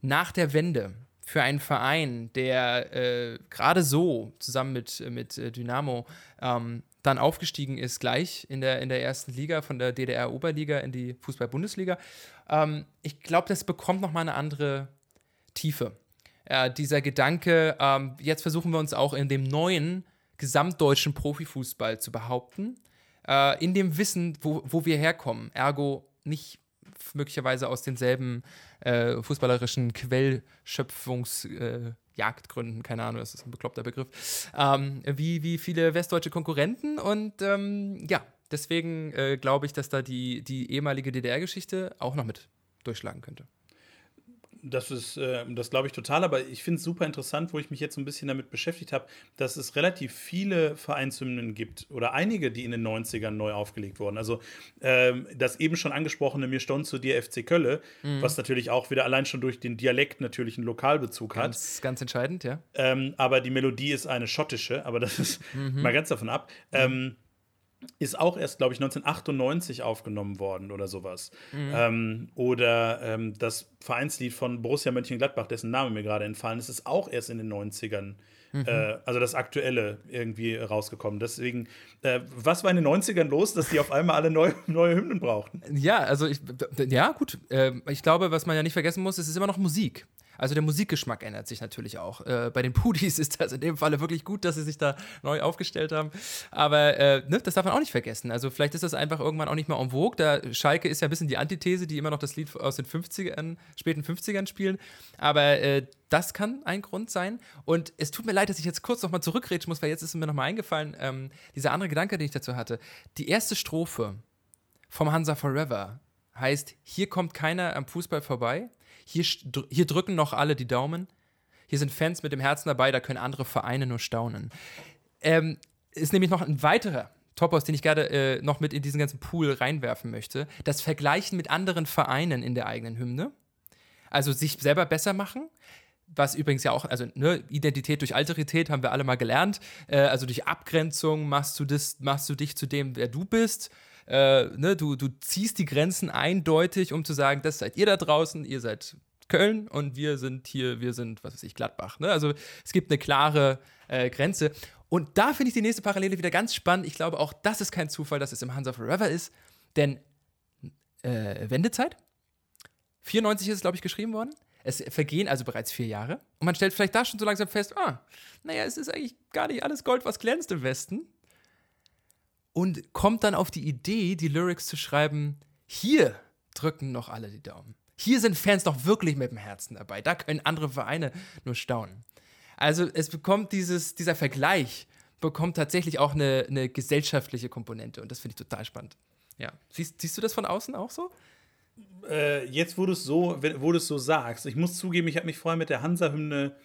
nach der Wende, für einen Verein, der äh, gerade so zusammen mit, mit äh, Dynamo ähm, dann aufgestiegen ist, gleich in der, in der ersten Liga, von der DDR-Oberliga in die Fußball-Bundesliga, ähm, ich glaube, das bekommt nochmal eine andere Tiefe. Äh, dieser Gedanke, ähm, jetzt versuchen wir uns auch in dem neuen gesamtdeutschen Profifußball zu behaupten, äh, in dem Wissen, wo, wo wir herkommen, ergo nicht möglicherweise aus denselben äh, fußballerischen Quellschöpfungsjagdgründen, äh, keine Ahnung, das ist ein bekloppter Begriff, ähm, wie, wie viele westdeutsche Konkurrenten. Und ähm, ja, deswegen äh, glaube ich, dass da die, die ehemalige DDR-Geschichte auch noch mit durchschlagen könnte. Das ist, äh, das glaube ich total, aber ich finde es super interessant, wo ich mich jetzt so ein bisschen damit beschäftigt habe, dass es relativ viele Vereinshymnen gibt oder einige, die in den 90ern neu aufgelegt wurden. Also ähm, das eben schon angesprochene Mir stond zu dir FC Kölle, mhm. was natürlich auch wieder allein schon durch den Dialekt natürlich einen Lokalbezug ganz, hat. Ganz entscheidend, ja. Ähm, aber die Melodie ist eine schottische, aber das ist mhm. mal ganz davon ab. Mhm. Ähm, ist auch erst, glaube ich, 1998 aufgenommen worden oder sowas. Mhm. Ähm, oder ähm, das Vereinslied von Borussia Mönchengladbach, dessen Name mir gerade entfallen ist, ist auch erst in den 90ern. Mhm. Äh, also das aktuelle irgendwie rausgekommen. Deswegen, äh, was war in den 90ern los, dass die auf einmal alle neue, neue Hymnen brauchten? Ja, also ich, ja, gut. Äh, ich glaube, was man ja nicht vergessen muss, es ist immer noch Musik. Also der Musikgeschmack ändert sich natürlich auch. Äh, bei den Pudis ist das in dem Falle wirklich gut, dass sie sich da neu aufgestellt haben. Aber äh, ne, das darf man auch nicht vergessen. Also vielleicht ist das einfach irgendwann auch nicht mehr en vogue. Da Schalke ist ja ein bisschen die Antithese, die immer noch das Lied aus den 50ern, späten 50ern spielen. Aber äh, das kann ein Grund sein. Und es tut mir leid, dass ich jetzt kurz nochmal zurückreden muss, weil jetzt ist mir nochmal eingefallen, ähm, dieser andere Gedanke, den ich dazu hatte. Die erste Strophe vom Hansa Forever heißt, hier kommt keiner am Fußball vorbei. Hier, hier drücken noch alle die Daumen. Hier sind Fans mit dem Herzen dabei, da können andere Vereine nur staunen. Ähm, ist nämlich noch ein weiterer Topos, den ich gerade äh, noch mit in diesen ganzen Pool reinwerfen möchte. Das Vergleichen mit anderen Vereinen in der eigenen Hymne. Also sich selber besser machen. Was übrigens ja auch, also ne, Identität durch Alterität haben wir alle mal gelernt. Äh, also durch Abgrenzung machst du, das, machst du dich zu dem, wer du bist äh, ne, du, du ziehst die Grenzen eindeutig, um zu sagen, das seid ihr da draußen, ihr seid Köln und wir sind hier, wir sind, was weiß ich, Gladbach. Ne? Also es gibt eine klare äh, Grenze. Und da finde ich die nächste Parallele wieder ganz spannend. Ich glaube, auch das ist kein Zufall, dass es im Hansa Forever ist, denn äh, Wendezeit, 94 ist es, glaube ich, geschrieben worden. Es vergehen also bereits vier Jahre. Und man stellt vielleicht da schon so langsam fest, ah, naja, es ist eigentlich gar nicht alles Gold, was glänzt im Westen und kommt dann auf die Idee, die Lyrics zu schreiben, hier drücken noch alle die Daumen. Hier sind Fans noch wirklich mit dem Herzen dabei. Da können andere Vereine nur staunen. Also es bekommt dieses, dieser Vergleich, bekommt tatsächlich auch eine, eine gesellschaftliche Komponente und das finde ich total spannend. Ja. Siehst, siehst du das von außen auch so? Äh, jetzt, wo du es so, so sagst, ich muss zugeben, ich habe mich vorher mit der Hansa-Hymne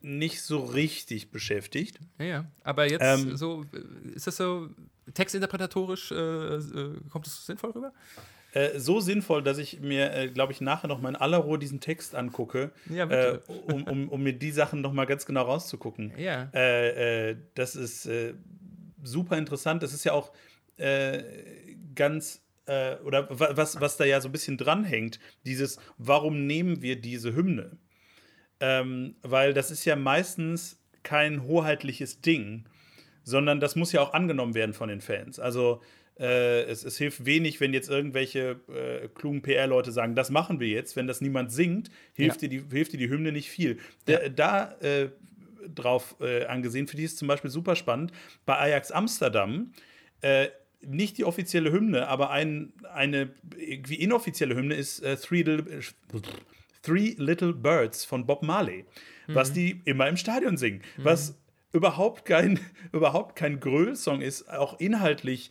nicht so richtig beschäftigt. Ja, ja. aber jetzt ähm, so, ist das so textinterpretatorisch, äh, äh, kommt es sinnvoll rüber? Äh, so sinnvoll, dass ich mir, äh, glaube ich, nachher noch mal in aller Ruhe diesen Text angucke, ja, äh, um, um, um, mir die Sachen noch mal ganz genau rauszugucken. Ja. das ist super interessant. Das ist ja auch ganz äh, oder was, was da ja so ein bisschen dranhängt, dieses, warum nehmen wir diese Hymne? Ähm, weil das ist ja meistens kein hoheitliches Ding, sondern das muss ja auch angenommen werden von den Fans. Also äh, es, es, hilft wenig, wenn jetzt irgendwelche äh, klugen PR-Leute sagen, das machen wir jetzt. Wenn das niemand singt, hilft, ja. dir, die, hilft dir die Hymne nicht viel. Ja. Da, äh, drauf äh, angesehen, für die ist zum Beispiel super spannend. Bei Ajax Amsterdam äh, nicht die offizielle Hymne, aber ein, eine irgendwie inoffizielle Hymne ist äh, Three, Little, Three Little Birds von Bob Marley, mhm. was die immer im Stadion singen, mhm. was überhaupt kein, überhaupt kein Gröl-Song ist, auch inhaltlich,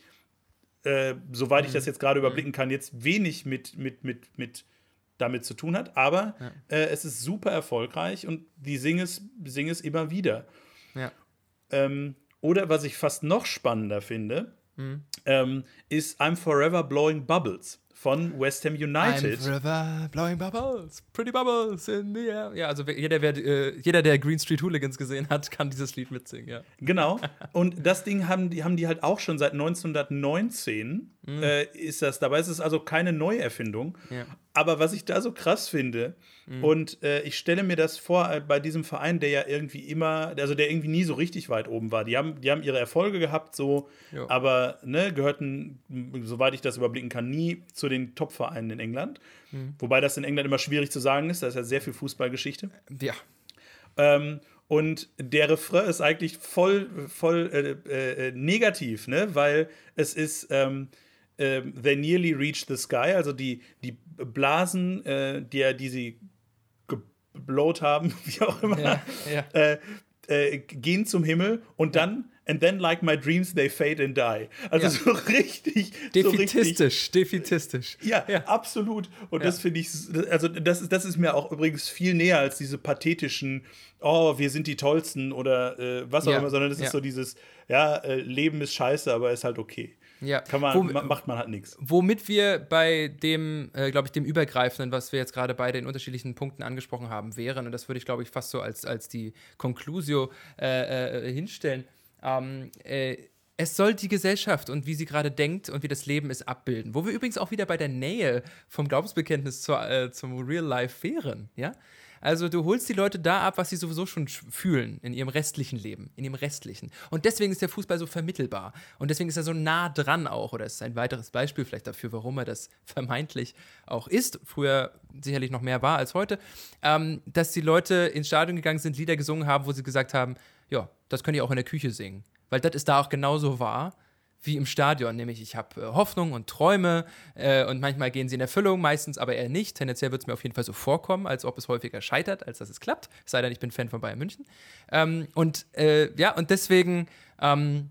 äh, soweit mhm. ich das jetzt gerade überblicken kann, jetzt wenig mit, mit, mit, mit damit zu tun hat, aber ja. äh, es ist super erfolgreich und die singen es, singen es immer wieder. Ja. Ähm, oder was ich fast noch spannender finde, mhm. ähm, ist I'm Forever Blowing Bubbles von West Ham United. I'm forever blowing bubbles, pretty bubbles in the air. Ja, also jeder, wer, äh, jeder, der Green Street Hooligans gesehen hat, kann dieses Lied mitsingen, ja. Genau. Und das Ding haben die, haben die halt auch schon seit 1919 mhm. äh, ist das. Dabei ist es also keine Neuerfindung. Ja. Aber was ich da so krass finde, mhm. und äh, ich stelle mir das vor äh, bei diesem Verein, der ja irgendwie immer, also der irgendwie nie so richtig weit oben war. Die haben, die haben ihre Erfolge gehabt, so, jo. aber ne, gehörten, soweit ich das überblicken kann, nie zu den Top-Vereinen in England. Mhm. Wobei das in England immer schwierig zu sagen ist, da ist ja sehr viel Fußballgeschichte. Ja. Ähm, und der Refrain ist eigentlich voll, voll äh, äh, negativ, ne? Weil es ist, ähm, äh, they nearly reached the sky, also die, die Blasen, äh, die, die sie geblowt haben, wie auch immer, ja, ja. Äh, äh, gehen zum Himmel und dann and then like my dreams they fade and die. Also ja. so richtig defitistisch, so defitistisch. Ja, ja. absolut. Und ja. das finde ich, also das ist, das ist mir auch übrigens viel näher als diese pathetischen, oh, wir sind die Tollsten oder äh, was auch immer, sondern das ist so dieses, ja, äh, Leben ist scheiße, aber ist halt okay. Ja. Kann man, Wo, macht man halt nichts. Womit wir bei dem, äh, glaube ich, dem Übergreifenden, was wir jetzt gerade beide in unterschiedlichen Punkten angesprochen haben, wären, und das würde ich, glaube ich, fast so als, als die Conclusio äh, äh, hinstellen. Ähm, äh, es soll die Gesellschaft und wie sie gerade denkt und wie das Leben ist abbilden. Wo wir übrigens auch wieder bei der Nähe vom Glaubensbekenntnis zur, äh, zum Real Life wären, ja? Also du holst die Leute da ab, was sie sowieso schon fühlen in ihrem restlichen Leben, in ihrem restlichen. Und deswegen ist der Fußball so vermittelbar. Und deswegen ist er so nah dran auch. Oder ist ein weiteres Beispiel vielleicht dafür, warum er das vermeintlich auch ist. Früher sicherlich noch mehr war als heute. Ähm, dass die Leute ins Stadion gegangen sind, Lieder gesungen haben, wo sie gesagt haben, ja, das könnt ihr auch in der Küche singen. Weil das ist da auch genauso wahr wie im Stadion, nämlich ich habe äh, Hoffnung und Träume äh, und manchmal gehen sie in Erfüllung, meistens aber eher nicht. Tendenziell wird es mir auf jeden Fall so vorkommen, als ob es häufiger scheitert, als dass es klappt. Es sei denn, ich bin Fan von Bayern München. Ähm, und äh, ja, und deswegen ähm,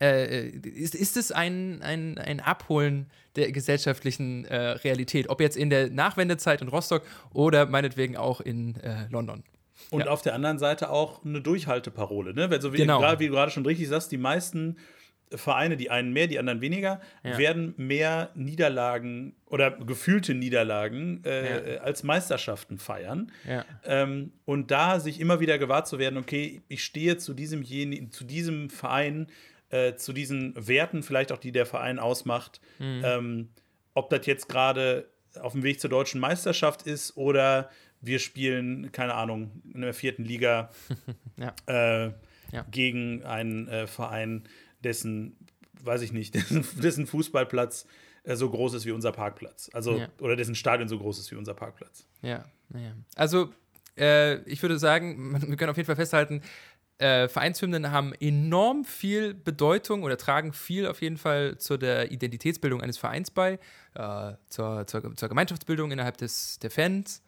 äh, ist, ist es ein, ein, ein Abholen der gesellschaftlichen äh, Realität, ob jetzt in der Nachwendezeit in Rostock oder meinetwegen auch in äh, London. Und ja. auf der anderen Seite auch eine Durchhalteparole, ne? Weil so wie, genau. wie du gerade schon richtig sagst, die meisten Vereine, die einen mehr, die anderen weniger, ja. werden mehr Niederlagen oder gefühlte Niederlagen äh, ja. Als Meisterschaften feiern. Ja. Ähm, und da sich immer wieder gewahrt zu werden, okay, ich stehe zu diesem, zu diesem Verein, äh, zu diesen Werten, vielleicht auch die der Verein ausmacht, mhm. ähm, ob das jetzt gerade auf dem Weg zur deutschen Meisterschaft ist oder wir spielen, keine Ahnung, in der vierten Liga äh, gegen einen äh, Verein, dessen, weiß ich nicht, dessen, dessen Fußballplatz äh, so groß ist wie unser Parkplatz. Also, ja. oder dessen Stadion so groß ist wie unser Parkplatz. Ja, naja. Also, äh, ich würde sagen, wir können auf jeden Fall festhalten, äh, Vereinshymnen haben enorm viel Bedeutung oder tragen viel auf jeden Fall zu der Identitätsbildung eines Vereins bei, äh, zur, zur, zur, Gemeinschaftsbildung innerhalb des, der Fans.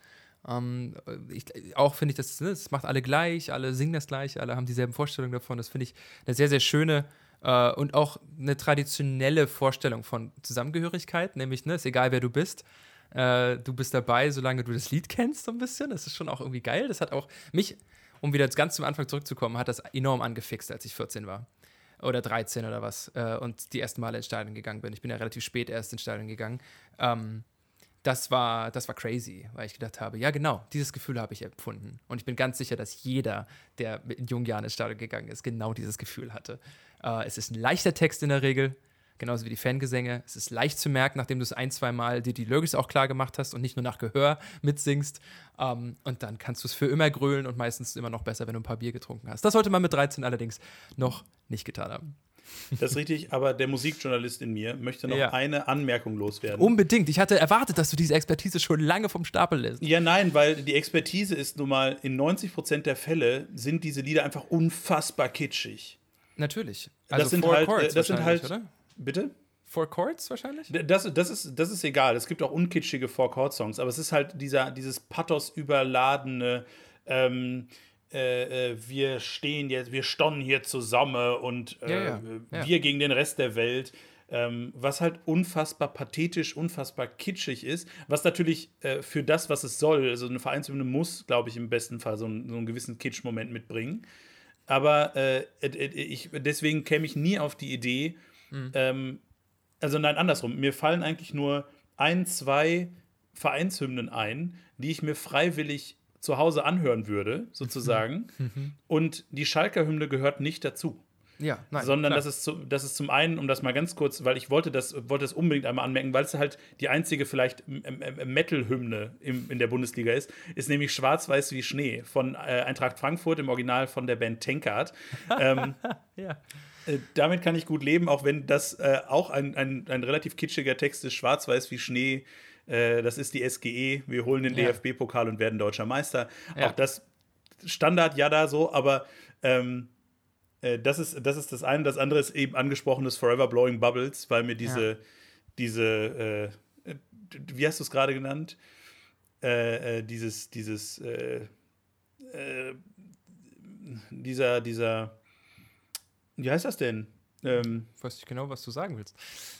Ähm, ich, auch finde ich, das, ne, das macht alle gleich, alle singen das gleich, alle haben dieselben Vorstellungen davon. Das finde ich eine sehr, sehr schöne äh, und auch eine traditionelle Vorstellung von Zusammengehörigkeit, nämlich, ne, ist egal, wer du bist. Äh, du bist dabei, solange du das Lied kennst, so ein bisschen. Das ist schon auch irgendwie geil. Das hat auch mich, um wieder ganz zum Anfang zurückzukommen, hat das enorm angefixt, als ich 14 war. Oder 13 oder was. Äh, und die ersten Male ins Stadion gegangen bin. Ich bin ja relativ spät erst ins Stadion gegangen. Ähm, das war, das war crazy, weil ich gedacht habe, ja genau, dieses Gefühl habe ich empfunden. Und ich bin ganz sicher, dass jeder, der in jungen Jahren ins Stadion gegangen ist, genau dieses Gefühl hatte. Äh, es ist ein leichter Text in der Regel. genauso wie die Fangesänge. Es ist leicht zu merken, nachdem du es ein, zwei Mal dir die Lyrics auch klar gemacht hast und nicht nur nach Gehör mitsingst. Ähm, und dann kannst du es für immer grölen und meistens immer noch besser, wenn du ein paar Bier getrunken hast. Das sollte man mit 13 allerdings noch nicht getan haben. Das ist richtig, aber der Musikjournalist in mir möchte noch ja. eine Anmerkung loswerden. Unbedingt. Ich hatte erwartet, dass du diese Expertise schon lange vom Stapel lässt. Ja, nein, weil die Expertise ist nun mal, in 90 Prozent der Fälle sind diese Lieder einfach unfassbar kitschig. Natürlich. Also das sind halt, Chords das sind halt, oder? Bitte? Four Chords wahrscheinlich? Das, das, ist, das ist egal. Es gibt auch unkitschige Four Chord Songs, aber es ist halt dieser, dieses Pathos überladene. Ähm, äh, äh, wir stehen jetzt, wir stonnen hier zusammen und äh, ja, ja. wir ja. gegen den Rest der Welt. Ähm, was halt unfassbar pathetisch, unfassbar kitschig ist, was natürlich äh, für das, was es soll, also eine Vereinshymne muss, glaube ich, im besten Fall so, einen, so einen gewissen Kitsch-Moment mitbringen. Aber äh, ich, deswegen käme ich nie auf die Idee, mhm. ähm, also nein, andersrum, mir fallen eigentlich nur ein, zwei Vereinshymnen ein, die ich mir freiwillig zu Hause anhören würde, sozusagen. Mhm. Und die Schalker Hymne gehört nicht dazu. Ja, nein. Sondern das ist, zu, das ist zum einen, um das mal ganz kurz, weil ich wollte das, wollte das unbedingt einmal anmerken, weil es halt die einzige vielleicht Metal-Hymne in der Bundesliga ist, ist nämlich Schwarz-Weiß wie Schnee von äh, Eintracht Frankfurt im Original von der Band Tankard. ähm, ja. Äh, damit kann ich gut leben, auch wenn das äh, auch ein, ein, ein relativ kitschiger Text ist, Schwarz-Weiß wie Schnee äh, das ist die SGE. Wir holen den ja. DFB-Pokal und werden deutscher Meister. Ja. Auch das Standard ja da so, aber ähm, äh, das, ist, das ist das eine. Das andere ist eben angesprochenes Forever Blowing Bubbles, weil mir diese, ja. diese äh, wie hast du es gerade genannt? Äh, äh, dieses, dieses, äh, dieser, dieser, wie heißt das denn? Ähm, ich weiß nicht genau, was du sagen willst.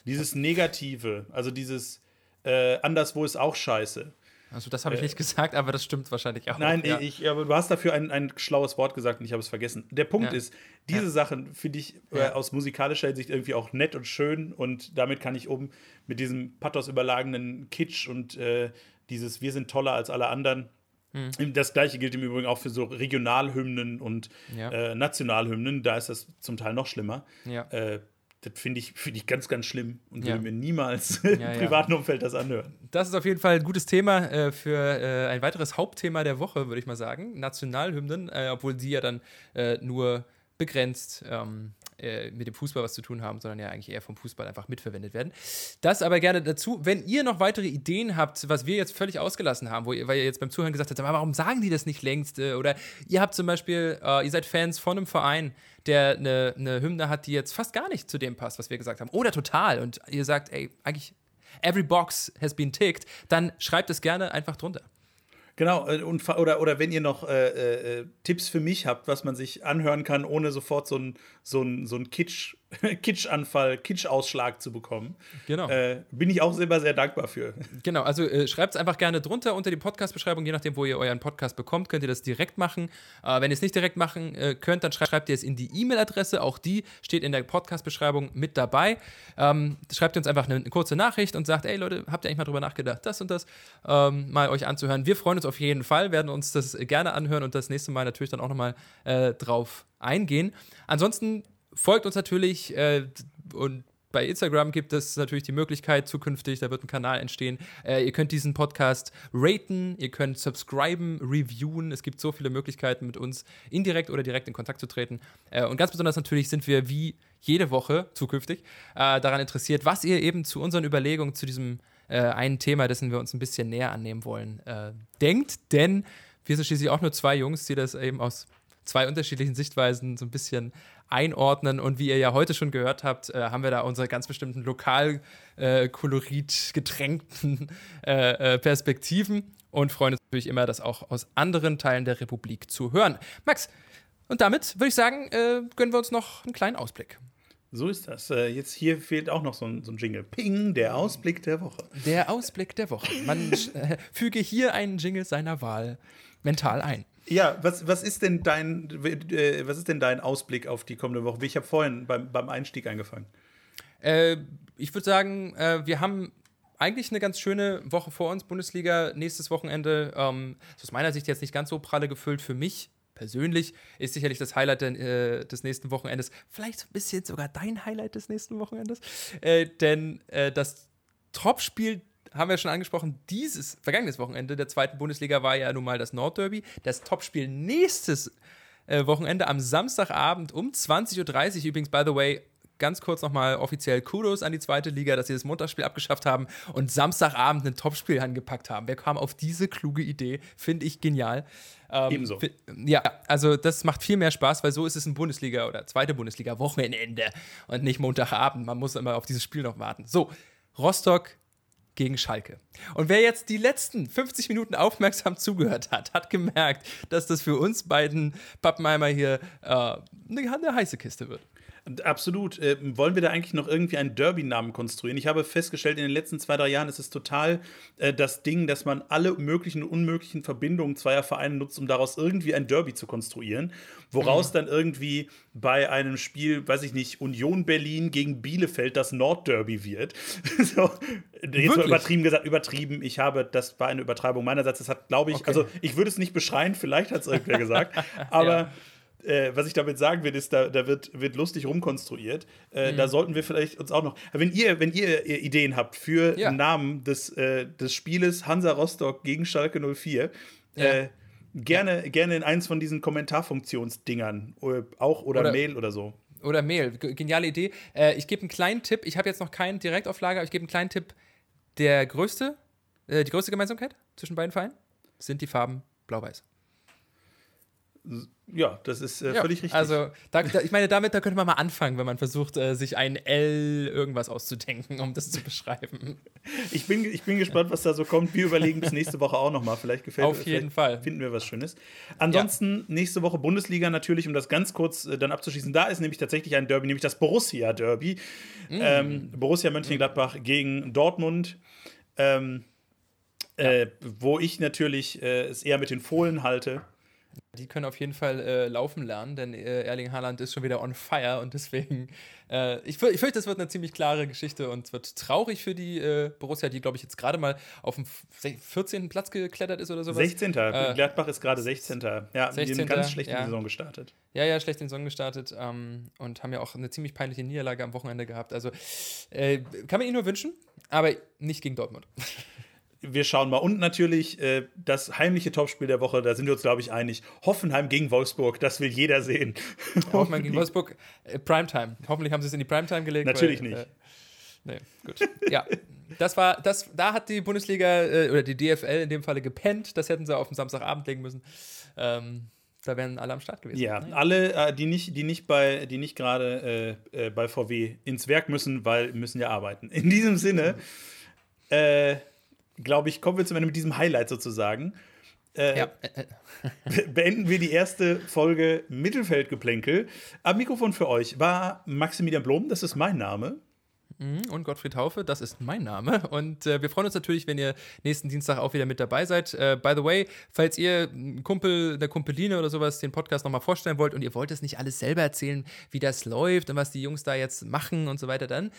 Dieses Negative, also dieses, äh, anderswo ist auch scheiße. Also das habe ich äh, nicht gesagt, aber das stimmt wahrscheinlich auch. Nein, ja. ich, aber du hast dafür ein, ein schlaues Wort gesagt und ich habe es vergessen. Der Punkt ja. ist, diese ja. Sachen finde ich äh, aus musikalischer Hinsicht irgendwie auch nett und schön und damit kann ich oben mit diesem Pathos überlagenen Kitsch und äh, dieses Wir sind toller als alle anderen. Mhm. Das gleiche gilt im Übrigen auch für so Regionalhymnen und äh, Nationalhymnen. Da ist das zum Teil noch schlimmer. Äh, das finde ich, find ich ganz, ganz schlimm und ja. würde mir niemals ja, im privaten ja. Umfeld das anhören. Das ist auf jeden Fall ein gutes Thema äh, für äh, ein weiteres Hauptthema der Woche, würde ich mal sagen. Nationalhymnen, äh, obwohl die ja dann äh, nur begrenzt ähm, äh, mit dem Fußball was zu tun haben, sondern ja eigentlich eher vom Fußball einfach mitverwendet werden. Das aber gerne dazu. Wenn ihr noch weitere Ideen habt, was wir jetzt völlig ausgelassen haben, wo ihr, weil ihr jetzt beim Zuhören gesagt habt, warum sagen die das nicht längst? Äh, oder ihr habt zum Beispiel, äh, ihr seid Fans von einem Verein, der eine, eine Hymne hat, die jetzt fast gar nicht zu dem passt, was wir gesagt haben. Oder total. Und ihr sagt, ey, eigentlich every box has been ticked, dann schreibt es gerne einfach drunter. Genau, äh, und, oder, oder wenn ihr noch äh, äh, Tipps für mich habt, was man sich anhören kann, ohne sofort so einen so so ein Kitsch, Kitschanfall, Kitschausschlag zu bekommen. Genau. Äh, bin ich auch immer sehr dankbar für. Genau, also äh, schreibt es einfach gerne drunter unter die Podcast-Beschreibung, je nachdem, wo ihr euren Podcast bekommt, könnt ihr das direkt machen. Äh, wenn ihr es nicht direkt machen äh, könnt, dann schreibt ihr es in die E-Mail-Adresse, auch die steht in der Podcast-Beschreibung mit dabei. Ähm, schreibt ihr uns einfach eine, eine, kurze Nachricht und sagt, ey Leute, habt ihr eigentlich mal drüber nachgedacht, das und das ähm, mal euch anzuhören. Wir freuen uns auf jeden Fall, werden uns das gerne anhören und das nächste Mal natürlich dann auch nochmal äh, drauf eingehen. Ansonsten folgt uns natürlich äh, und bei Instagram gibt es natürlich die Möglichkeit zukünftig, da wird ein Kanal entstehen. Äh, ihr könnt diesen Podcast raten, ihr könnt subscriben, reviewen. Es gibt so viele Möglichkeiten, mit uns indirekt oder direkt in Kontakt zu treten. Äh, und ganz besonders natürlich sind wir wie jede Woche zukünftig äh, daran interessiert, was ihr eben zu unseren Überlegungen zu diesem äh, einen Thema, dessen wir uns ein bisschen näher annehmen wollen, äh, denkt. Denn wir sind schließlich auch nur zwei Jungs, die das eben aus zwei unterschiedlichen Sichtweisen so ein bisschen einordnen. Und wie ihr ja heute schon gehört habt, äh, haben wir da unsere ganz bestimmten Lokalkolorit äh, getränkten äh, äh, Perspektiven und freuen uns natürlich immer, das auch aus anderen Teilen der Republik zu hören. Max, und damit würde ich sagen, äh, gönnen wir uns noch einen kleinen Ausblick. So ist das. Äh, jetzt hier fehlt auch noch so ein, so ein, Jingle. Ping, der Ausblick der Woche. Der Ausblick der Woche. Man füge hier einen Jingle seiner Wahl mental ein. Ja, was, was, ist denn dein, äh, was ist denn dein Ausblick auf die kommende Woche? Ich habe vorhin beim, beim Einstieg angefangen. Äh, ich würde sagen, äh, wir haben eigentlich eine ganz schöne Woche vor uns, Bundesliga, nächstes Wochenende. Ähm, aus meiner Sicht jetzt nicht ganz so pralle gefüllt für mich persönlich ist sicherlich das Highlight äh, des nächsten Wochenendes. Vielleicht ein bisschen sogar dein Highlight des nächsten Wochenendes. Äh, denn äh, das Topspiel haben wir schon angesprochen, dieses vergangenes Wochenende der zweiten Bundesliga war ja nun mal das Nordderby. Das Topspiel nächstes äh, Wochenende am Samstagabend um 20.30 Uhr. Übrigens, by the way, ganz kurz nochmal offiziell Kudos an die zweite Liga, dass sie das Montagsspiel abgeschafft haben und Samstagabend ein Topspiel angepackt haben. Wer kam auf diese kluge Idee? Finde ich genial. Ähm, Ebenso. Ja, also das macht viel mehr Spaß, weil so ist es ein Bundesliga oder zweite Bundesliga Wochenende und nicht Montagabend. Man muss immer auf dieses Spiel noch warten. So, Rostock gegen Schalke. Und wer jetzt die letzten 50 Minuten aufmerksam zugehört hat, hat gemerkt, dass das für uns beiden Pappenheimer hier äh, eine, eine heiße Kiste wird. Absolut. Äh, wollen wir da eigentlich noch irgendwie einen Derby-Namen konstruieren? Ich habe festgestellt, in den letzten zwei, drei Jahren ist es total äh, das Ding, dass man alle möglichen und unmöglichen Verbindungen zweier Vereine nutzt, um daraus irgendwie ein Derby zu konstruieren. Woraus mhm. dann irgendwie bei einem Spiel, weiß ich nicht, Union Berlin gegen Bielefeld das Nordderby wird. so, jetzt mal übertrieben gesagt, übertrieben. Ich habe, das war eine Übertreibung meinerseits. Das hat, glaube ich, okay. also ich würde es nicht beschreien, vielleicht hat es irgendwer gesagt, aber. ja äh, was ich damit sagen will, ist, da, da wird, wird lustig rumkonstruiert. Äh, mhm. Da sollten wir vielleicht uns auch noch. Wenn ihr, wenn ihr Ideen habt für ja. Namen des, äh, des Spieles Hansa Rostock gegen Schalke 04, ja. Äh, gerne, ja. gerne in eins von diesen Kommentarfunktionsdingern äh, auch oder, oder, Mail oder so. Oder Mail, geniale Idee. Äh, ich gebe einen kleinen Tipp. Ich habe jetzt noch keinen Direktauflage, aber ich gebe einen kleinen Tipp. Der größte, die größte Gemeinsamkeit zwischen beiden Vereinen sind die Farben blau-weiß. Ja, das ist äh, ja, völlig richtig. Also, da, da, ich meine, damit da könnte man mal anfangen, wenn man versucht, äh, sich ein L irgendwas auszudenken, um das zu beschreiben. Ich bin, ich bin gespannt, was da so kommt. Wir überlegen bis nächste Woche auch nochmal. Vielleicht gefällt Auf jeden Fall. Finden wir was Schönes. Ansonsten ja. nächste Woche Bundesliga natürlich, um das ganz kurz äh, dann abzuschließen. Da ist nämlich tatsächlich ein Derby, nämlich das Borussia-Derby. Mm. Ähm, Borussia Mönchengladbach mm. gegen Dortmund. Ähm, ja. Äh, wo ich natürlich äh, es eher mit den Fohlen halte. Die können auf jeden Fall äh, laufen lernen, denn äh, Erling Haaland ist schon wieder on fire und deswegen, äh, ich, ich fürchte, das wird eine ziemlich klare Geschichte und es wird traurig für die äh, Borussia, die, glaube ich, jetzt gerade mal auf dem 14. Platz geklettert ist oder sowas. 16. Äh, Gladbach ist gerade 16. Ja, 16. die haben ganz schlecht ja. Saison gestartet. Ja, ja, schlecht in die Saison gestartet ähm, und haben ja auch eine ziemlich peinliche Niederlage am Wochenende gehabt. Also äh, kann man ihnen nur wünschen, aber nicht gegen Dortmund. wir schauen mal. Und natürlich äh, das heimliche Topspiel der Woche, da sind wir uns, glaube ich, einig. Hoffenheim gegen Wolfsburg, das will jeder sehen. Hoffenheim gegen Wolfsburg, äh, Primetime. Hoffentlich haben sie es in die Primetime gelegt. Natürlich weil, nicht. Äh, nee, gut. ja. Das war, das, da hat die Bundesliga äh, oder die DFL in dem Falle gepennt. Das hätten sie auf den Samstagabend legen müssen. Ähm, da wären alle am Start gewesen. Ja, naja. alle, äh, die nicht, die nicht bei, die nicht gerade äh, äh, bei VW ins Werk müssen, weil müssen ja arbeiten. In diesem Sinne, äh, glaube ich, kommen wir zum Ende mit diesem Highlight sozusagen. Äh, ja. beenden wir die erste Folge Mittelfeldgeplänkel. Am Mikrofon für euch war Maximilian Blom, das ist mein Name. Mhm, und Gottfried Haufe, das ist mein Name. Und äh, wir freuen uns natürlich, wenn ihr nächsten Dienstag auch wieder mit dabei seid. Äh, by the way, falls ihr einen Kumpel, eine Kumpeline oder sowas den Podcast nochmal vorstellen wollt und ihr wollt es nicht alles selber erzählen, wie das läuft und was die Jungs da jetzt machen und so weiter, dann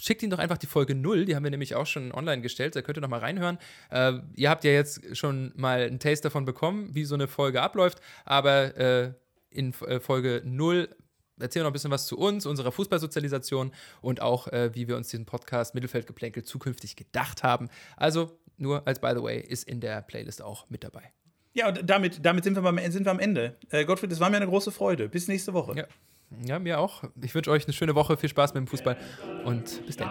schickt ihm doch einfach die Folge 0, die haben wir nämlich auch schon online gestellt, da könnt ihr noch mal reinhören. Äh, ihr habt ja jetzt schon mal einen Taste davon bekommen, wie so eine Folge abläuft, aber äh, in äh, Folge 0 erzählen wir noch ein bisschen was zu uns, unserer Fußballsozialisation und auch, äh, wie wir uns diesen Podcast Mittelfeldgeplänkel zukünftig gedacht haben. Also nur als by the way, ist in der Playlist auch mit dabei. Ja, und damit, damit sind, wir beim, sind wir am Ende. Äh, Gottfried, es war mir eine große Freude. Bis nächste Woche. Ja. Ja, mir auch. Ich wünsche euch eine schöne Woche, viel Spaß mit dem Fußball und bis dann.